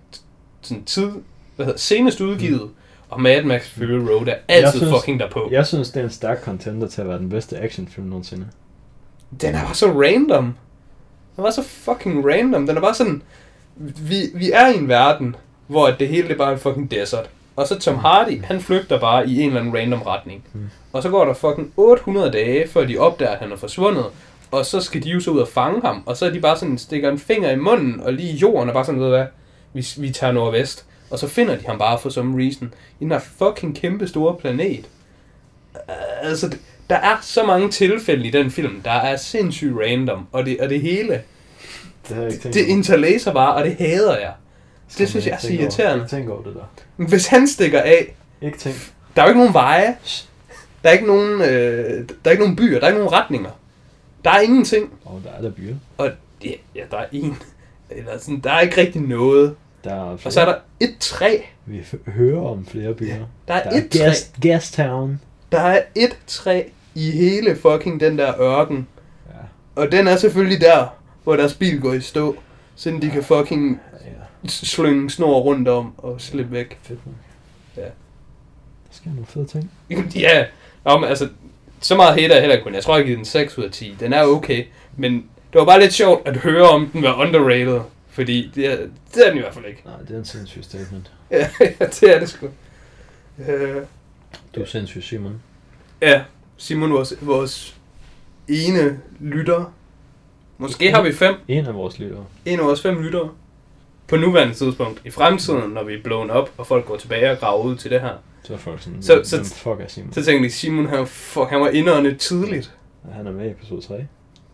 sådan tid, hvad hedder, senest udgivet, mm. og Mad Max Fury Road er altid synes- fucking derpå. Jeg synes, det er en stærk contender til at være den bedste actionfilm nogensinde. Den er bare så random. Den var så fucking random. Den er bare sådan... Vi, vi er i en verden, hvor det hele det bare er en fucking desert. Og så Tom Hardy, han flygter bare i en eller anden random retning. Mm. Og så går der fucking 800 dage, før de opdager, at han er forsvundet. Og så skal de jo så ud og fange ham. Og så er de bare sådan, stikker en finger i munden, og lige i jorden er bare sådan, ved hvad, vi, vi tager nordvest. Og så finder de ham bare for some reason. I den her fucking kæmpe store planet. Altså, der er så mange tilfælde i den film, der er sindssygt random. Og det, og det hele, Det det interlacer bare, og det hader jeg. Skal det synes jeg er så over- irriterende. Ikke tænke over det der. Hvis han stikker af, Ikke tænk. der er jo ikke nogen veje. Der er ikke nogen, øh, der er ikke nogen byer, der er ikke nogen retninger. Der er ingenting. Oh, der er der byer. Og ja, ja der er en. Eller sådan, der er ikke rigtig noget. Der er flere. Og så er der et træ. Vi hører om flere byer. Der er, Der er et træ. Gas, Gas Town. Der er et træ i hele fucking den der ørken. Ja. Og den er selvfølgelig der, hvor deres bil går i stå. Så de kan fucking ja. Slynge snor rundt om og slippe væk. Fedt nok. Ja. Der sker nogle fede ting. ja, om, altså, så meget hater jeg heller kun. Jeg tror, jeg giver den 6 ud af 10. Den er okay, men det var bare lidt sjovt at høre om den var underrated. Fordi det er, det er den i hvert fald ikke. Nej, det er en sindssyg statement. Ja, det er det sgu. Øh, Du er sindssyg, Simon. ja, Simon, vores, vores ene lytter. Måske har vi fem. En af vores lyttere. En af vores fem lyttere. På nuværende tidspunkt. I fremtiden, når vi er blown op, og folk går tilbage og graver ud til det her. Så er folk sådan, Så- så- fuck er Simon? Så tænker de, Simon, han, fuck, han var indåndet tidligt. Han er med i episode 3.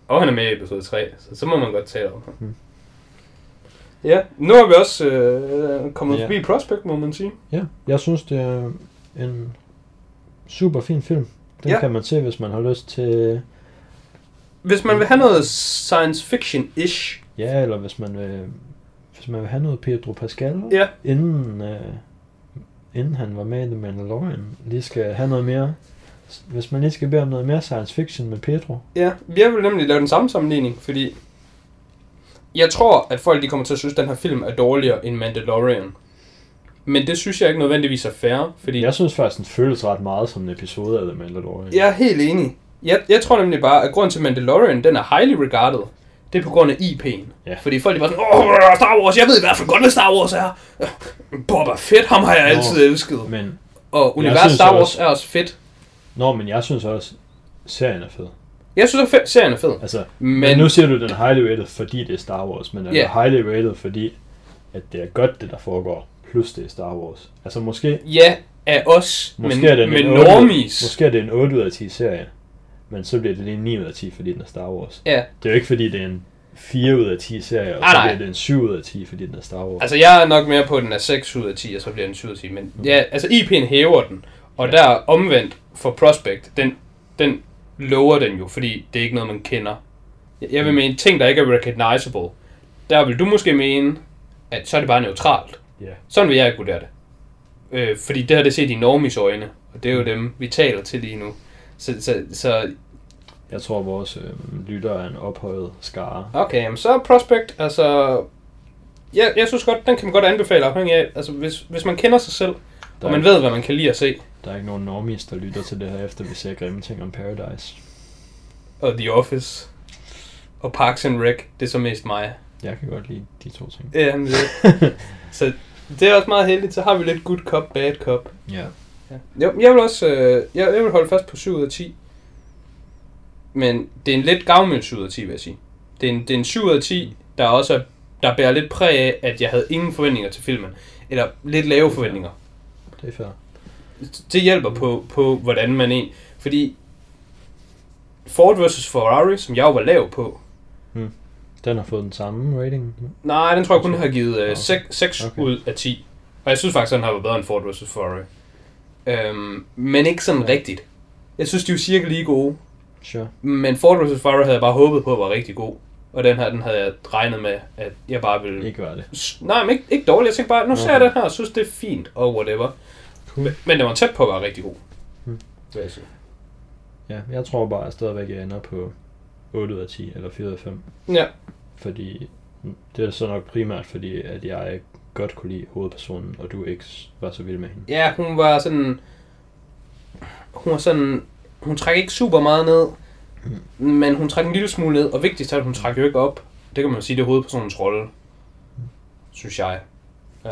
Og han er med i episode 3, så så må man godt tale om ham. Hmm. Ja, nu har vi også øh, kommet Ja. forbi Prospect, må man sige. Ja, jeg synes, det er en super fin film. Den Ja. kan man se, hvis man har lyst til... Hvis man vil have noget science fiction-ish, Ja, eller hvis man vil, hvis man vil have noget Pedro Pascal, ja, inden, øh, inden han var med i The Mandalorian, lige skal have noget mere... Hvis man lige skal bede om noget mere science fiction med Pedro, ja, jeg vil nemlig lave den samme sammenligning, fordi jeg tror, at folk de kommer til at synes, at den her film er dårligere end Mandalorian. Men det synes jeg ikke nødvendigvis er fair, fordi jeg synes faktisk, den føles ret meget som en episode af The Mandalorian. jeg er helt enig. Jeg, jeg tror nemlig bare, at grunden til Mandalorian, den er highly regarded, det er på grund af IP'en. Ja. Fordi folk er bare sådan, åh, Star Wars, jeg ved i hvert fald godt, hvad Star Wars er. Boba Fett, ham har jeg Nå. altid elsket. Men, Og universet Star Wars også- er også fedt. nå, men jeg synes også, serien er fed. Jeg synes, at serien er fed. Altså, men, Men, nu siger du, den er highly rated, fordi det er Star Wars, men er yeah. highly rated, fordi at det er godt, det der foregår, plus det er Star Wars. Altså måske, ja, af os, Måske men, er den men normies. måske er det en 8 ud af 10 serie, men så bliver det lige en 9 ud af 10, fordi den er Star Wars. Ja, Det er jo ikke, fordi det er en 4 ud af 10 serie, og Ah, så nej. bliver det en 7 ud af 10, fordi den er Star Wars. altså jeg er nok mere på, at den er 6 ud af 10, og så bliver den 7 ud af 10. Men ja, altså IP'en hæver den. Og Ja. der omvendt for Prospect, den, den lover den jo, fordi det er ikke noget, man kender. Jeg- vil Mm. mene, ting, der ikke er recognizable, der vil du måske mene, at så er det bare neutralt. Ja. Sådan vil jeg ikke vurdere det. Øh, fordi det har det set i normis øjne, og det er jo dem, vi taler til lige nu. Så, så, så Jeg tror, vores øh, lytter er en ophøjet skare. okay, jamen så Prospect, altså... Jeg, jeg synes godt, den kan man godt anbefale afhængig af, altså hvis, hvis man kender sig selv, Der og man ved, hvad man kan lide at se, der er ikke nogen normies, der lytter til det her, efter vi ser grimme ting om Paradise. og The Office, og Parks and Rec, det er så mest mig. Jeg kan godt lide de to ting. Ja, men det. så det er også meget heldigt, så har vi lidt good cop, bad cop. ja. Ja. Jo, jeg vil også øh, jeg, jeg vil holde fast på 7 ud af 10. Men det er en lidt gavmild 7 ud af 10, vil jeg sige. Det er en, det er en 7 ud af 10, der også er, der bærer lidt præg af, at jeg havde ingen forventninger til filmen. Eller lidt lave forventninger. Det er fair. Det hjælper på, på hvordan man en... Fordi Ford vs. Ferrari, som jeg jo var lav på, Den har fået den samme rating. nej, den tror jeg kun har givet øh, Okay. 6, 6 Okay. ud af 10. Og jeg synes faktisk, at den har været bedre end Ford vs. Ferrari. Øhm, men ikke sådan rigtigt. Jeg synes, de er jo cirka lige gode. Sure. Men Ford vs. Ferrari havde jeg bare håbet på var rigtig god. Og den her, den havde jeg regnet med, at jeg bare ville... Ikke var det. Nej, men ikke, ikke dårligt. Jeg tænkte bare, nu ser jeg den her, og synes, det er fint, og whatever. Cool. Men, men den var tæt på at være rigtig god. Hmm. Vil jeg sige. Ja, jeg tror bare, at jeg stadigvæk ender på 8 ud af 10 eller 4 ud af 5. Ja, Fordi det er så nok primært fordi, at jeg godt kunne lide hovedpersonen, og du ikke var så vild med hende. ja, hun var sådan... Hun var sådan... Hun trækker ikke super meget ned, men hun trækker en lille smule ned, og vigtigst er, at hun trækker jo ikke op. Det kan man jo sige, det er hovedpersonens rolle. Synes jeg. Ja.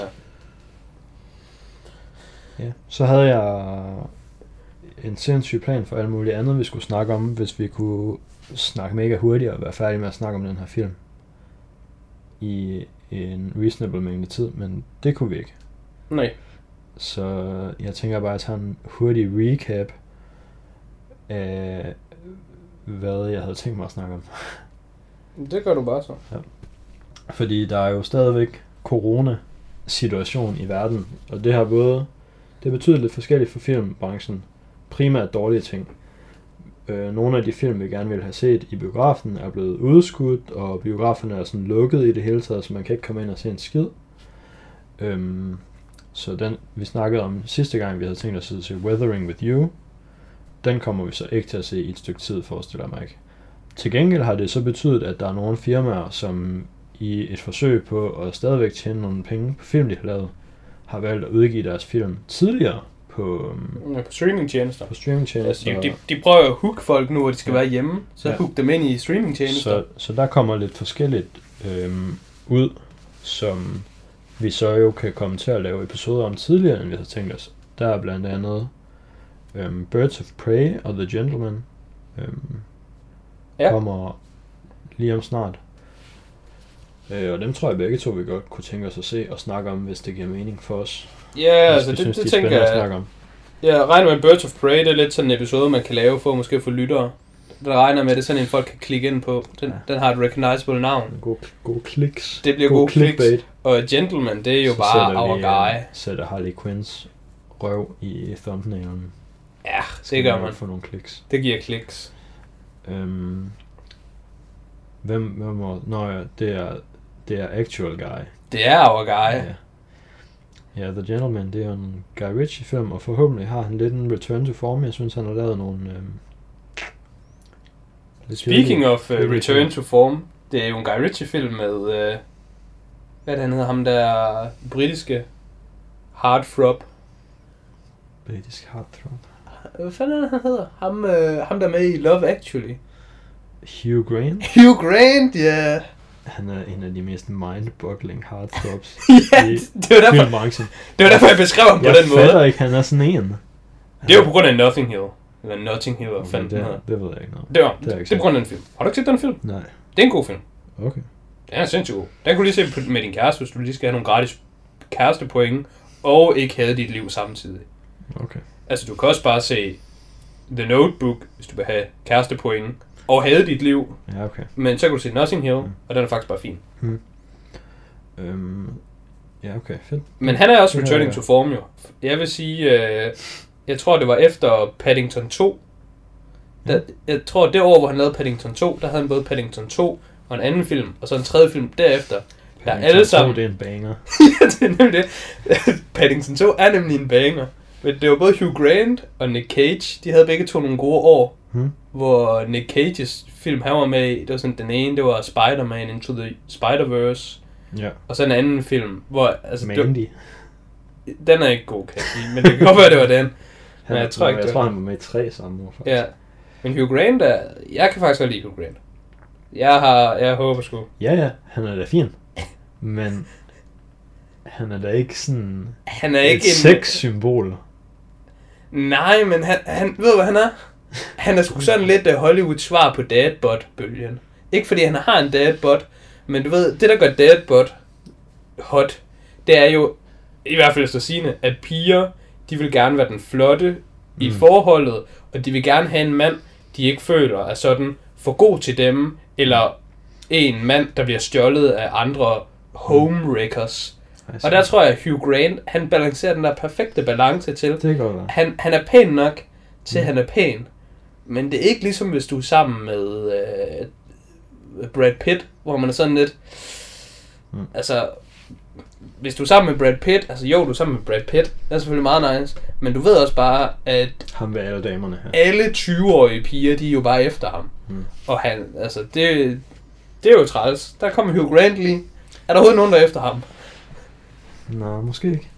Så havde jeg en sindssyg plan for alt muligt andet, vi skulle snakke om, hvis vi kunne snakke mega hurtigt og være færdige med at snakke om den her film. I en reasonable mængde tid, men det kunne vi ikke. Nej. Så jeg tænker bare at tage en hurtig recap af, hvad jeg havde tænkt mig at snakke om. Det gør du bare så. Fordi der er jo stadigvæk corona-situation i verden, og det har både, det betyder lidt forskelligt for filmbranchen. Primært dårlige ting. Øh, nogle af de film, vi gerne ville have set i biografen, er blevet udskudt, og biograferne er sådan lukket i det hele taget, så man kan ikke komme ind og se en skid. Øhm, så den, vi snakkede om sidste gang, vi havde tænkt os at se Weathering with You, den kommer vi så ikke til at se i et stykke tid, forestiller jeg mig ikke. Til gengæld har det så betydet, at der er nogle firmaer, som i et forsøg på at stadigvæk tjene nogle penge på film, de har lavet, har valgt at udgive deres film tidligere på, um, Ja, på streamingtjenester. på streamingtjenester. de, de, de prøver at hook folk nu, hvor de skal Ja. være hjemme. Så Ja. ja. hook dem ind i streamingtjenester. så, så der kommer lidt forskelligt øhm, ud, som vi så jo kan komme til at lave episoder om tidligere, end vi havde tænkt os. Der er blandt andet øhm, Birds of Prey og The Gentleman. Øhm, Ja. kommer lige om snart. Øh, og dem tror jeg begge to, vi godt kunne tænke os at se og snakke om, hvis det giver mening for os. Ja, Hvis altså det, synes, det, de er tænker spændende at jeg. snakke om. Jeg regner med Birds of Prey, det er lidt sådan en episode, man kan lave for måske at få lyttere. Der regner med, det er sådan en, folk kan klikke ind på. Den, Ja. ja. den har et recognizable navn. God, god kliks. Det bliver god gode kliks. clickbait. Og Gentleman, det er jo Så bare sætter our vi, guy. øh, Sætter Harley Quinns røv i thumbnailen. Ja, Så det gør man. Få nogle kliks. Det giver kliks. Øhm, hvem, hvem var... Nå ja, det er, det er Actual Guy. Det er our guy. Ja. Ja, The Gentleman, det er en Guy Ritchie film, og forhåbentlig har han lidt en return to form. Jeg synes, han har lavet nogle... Øhm, Speaking of uh, Return to Form, det er jo en Guy Ritchie-film med, uh, hvad er det, han hedder, ham der britiske Heartthrob. Britisk heartthrob. Hvad fanden er det, han hedder? Ham, uh, ham der er med i Love Actually. Hugh Grant. Hugh Grant, ja. Yeah. Han er en af de mest mind-boggling heartthrobs ja, i det var, derfor, filmbranchen. det var derfor, jeg beskrev ham på Jeg den måde. fatter ikke, han er sådan en. Det er jo på grund af Nothing Hill. Eller Notting Hill, hvad fanden den det, hedder. det ved jeg ikke noget. Det var, det er ikke det er på grund af den film. Har du ikke set den film? Nej. Det er en god film. Okay. Den er sindssygt god. Den kunne du lige se på- med din kæreste, hvis du lige skal have nogle gratis kærestepoint, og ikke have dit liv samtidig. Okay. Altså, du kan også bare se The Notebook, hvis du vil have kærestepoint, og have dit liv, Ja, okay. men så kan du se Nothing Hill, Mm. og den er faktisk bare fin. Øhm, ja, okay, fedt. Men han er også Det returning to form, jo. Jeg vil sige, øh, jeg tror, det var efter Paddington 2. Der, jeg tror, det år, hvor han lavede Paddington 2, der havde han både Paddington 2 og en anden film, og så en tredje film derefter. Der er Paddington alle 2, sammen... Det er en banger. ja, det er nemlig det. Paddington 2 er nemlig en banger. Men det var både Hugh Grant og Nick Cage, de havde begge to nogle gode år, Hmm? hvor Nick Cages film, han var med i, det var sådan, den ene, det var Spider-Man Into the Spider-Verse, Ja. og så en anden film, hvor, altså, det, Mandy. den er ikke god, kan jeg sige, men det kan godt være, det var den. Han, jeg tror ikke, jeg det tror, han var med i tre samme år, faktisk. Ja. Men Hugh Grant er, jeg kan faktisk godt lide Hugh Grant. Jeg har, jeg håber sgu. Ja, ja, han er da fin. Men han er da ikke sådan Han er et ikke en... sexsymbol. Nej, men han, han, ved du hvad han er? Han er sgu sådan lidt uh, Hollywood svar på dadbot-bølgen. Ikke fordi han har en dadbot, men du ved, det der gør dadbot hot, det er jo, i hvert fald efter sine, at piger, de vil gerne være den flotte i Mm. forholdet, og de vil gerne have en mand, de ikke føler er sådan for god til dem, eller en mand, der bliver stjålet af andre homewreckers. Altså, Og der tror jeg, at Hugh Grant, han balancerer den der perfekte balance til, Det godt være. han, han er pæn nok til, Mm. han er pæn. Men det er ikke ligesom, hvis du er sammen med øh, Brad Pitt, hvor man er sådan lidt... Mm. Altså, hvis du er sammen med Brad Pitt, altså jo, du er sammen med Brad Pitt, det er selvfølgelig meget nice, men du ved også bare, at Ham ved alle damerne her. alle 20-årige piger, de er jo bare efter ham. Mm. Og han, altså, det, det er jo træls. Der kommer Hugh Grant lige. Er der overhovedet nogen, der er efter ham? Nå, måske ikke.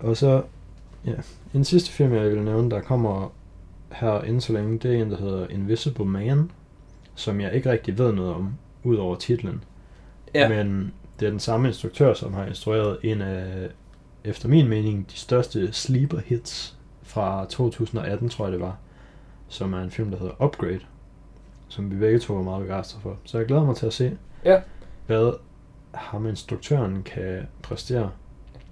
Og så, ja, en sidste film, jeg vil nævne, der kommer her inden så længe, det er en, der hedder Invisible Man, som jeg ikke rigtig ved noget om, ud over titlen. Ja. Men det er den samme instruktør, som har instrueret en af, efter min mening, de største sleeper hits fra 2018, tror jeg det var, som er en film, der hedder Upgrade, som vi begge to er meget begejstrede for. Så jeg glæder mig til at se, Ja. hvad ham instruktøren kan præstere.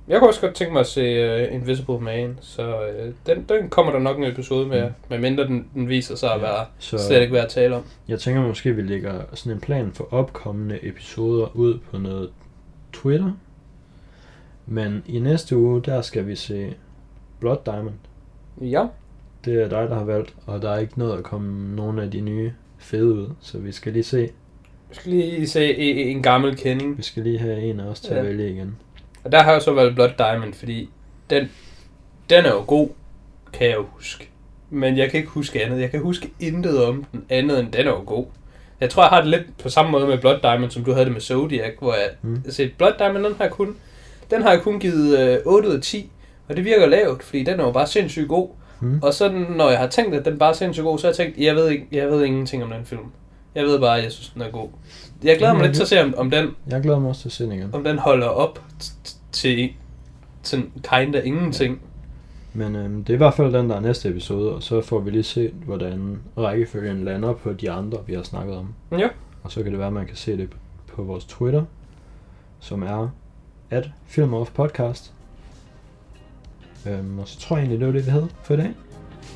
Jeg kunne også godt tænke mig at se uh, Invisible Man, så uh, den, den kommer der nok en episode med, Mm. medmindre den, den viser sig at Ja, være Så slet ikke værd at tale om. jeg tænker måske, vi lægger sådan en plan for opkommende episoder ud på noget Twitter. Men i næste uge, der skal vi se Blood Diamond. Ja, Det er dig, der har valgt, og der er ikke noget at komme nogen af de nye fede ud, så vi skal lige se. Jeg skal lige se en, gammel kending. Vi skal lige have en af os til Ja. at vælge igen. Og der har jeg så valgt Blood Diamond, fordi den, den er jo god, kan jeg jo huske. Men jeg kan ikke huske andet. Jeg kan huske intet om den andet, end den er jo god. Jeg tror, jeg har det lidt på samme måde med Blood Diamond, som du havde det med Zodiac, hvor jeg Mm. mm. set Blood Diamond, den har jeg kun, den har jeg kun givet øh, 8 ud af 10. Og det virker lavt, fordi den er jo bare sindssygt god. Mm. Og så når jeg har tænkt, at den bare er sindssygt god, så har jeg tænkt, jeg ved, ikke, jeg ved ingenting om den film. Jeg ved bare, at jeg synes, den er god. Jeg glæder mig lidt til at se, om, om, den, Jeg glæder mig også til at se den igen. om den holder op til sådan kinda ingenting. Men øhm, det er i hvert fald den, der er næste episode, og så får vi lige set, hvordan rækkefølgen lander på de andre, vi har snakket om. Ja. Og så kan det være, at man kan se det på vores Twitter, som er at Film Off Podcast. Øhm, og så tror jeg egentlig, det var det, vi havde for i dag.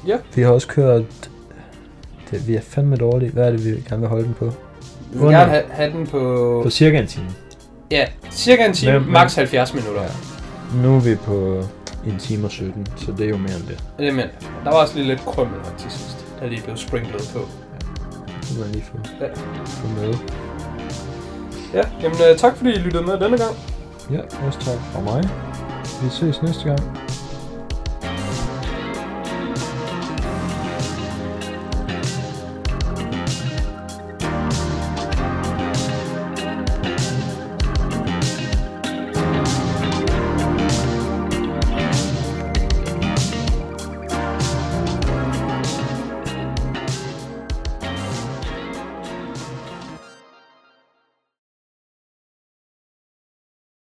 Ja. Vi har også kørt... Det, vi er fandme dårlige. Hvad er det, vi gerne vil holde den på? Vi vil gerne have, have den på, På cirka en time. ja, cirka en time, Men- maks 70 minutter. Ja. Nu er vi på en time og 17, så det er jo mere end det. Ja. Men der var også lige lidt krømmel til sidst, der lige blev sprinklet på. Det kan man lige få, Ja. få med. Ja, jamen øh, tak fordi I lyttede med denne gang. Ja, også tak fra mig. Vi ses næste gang.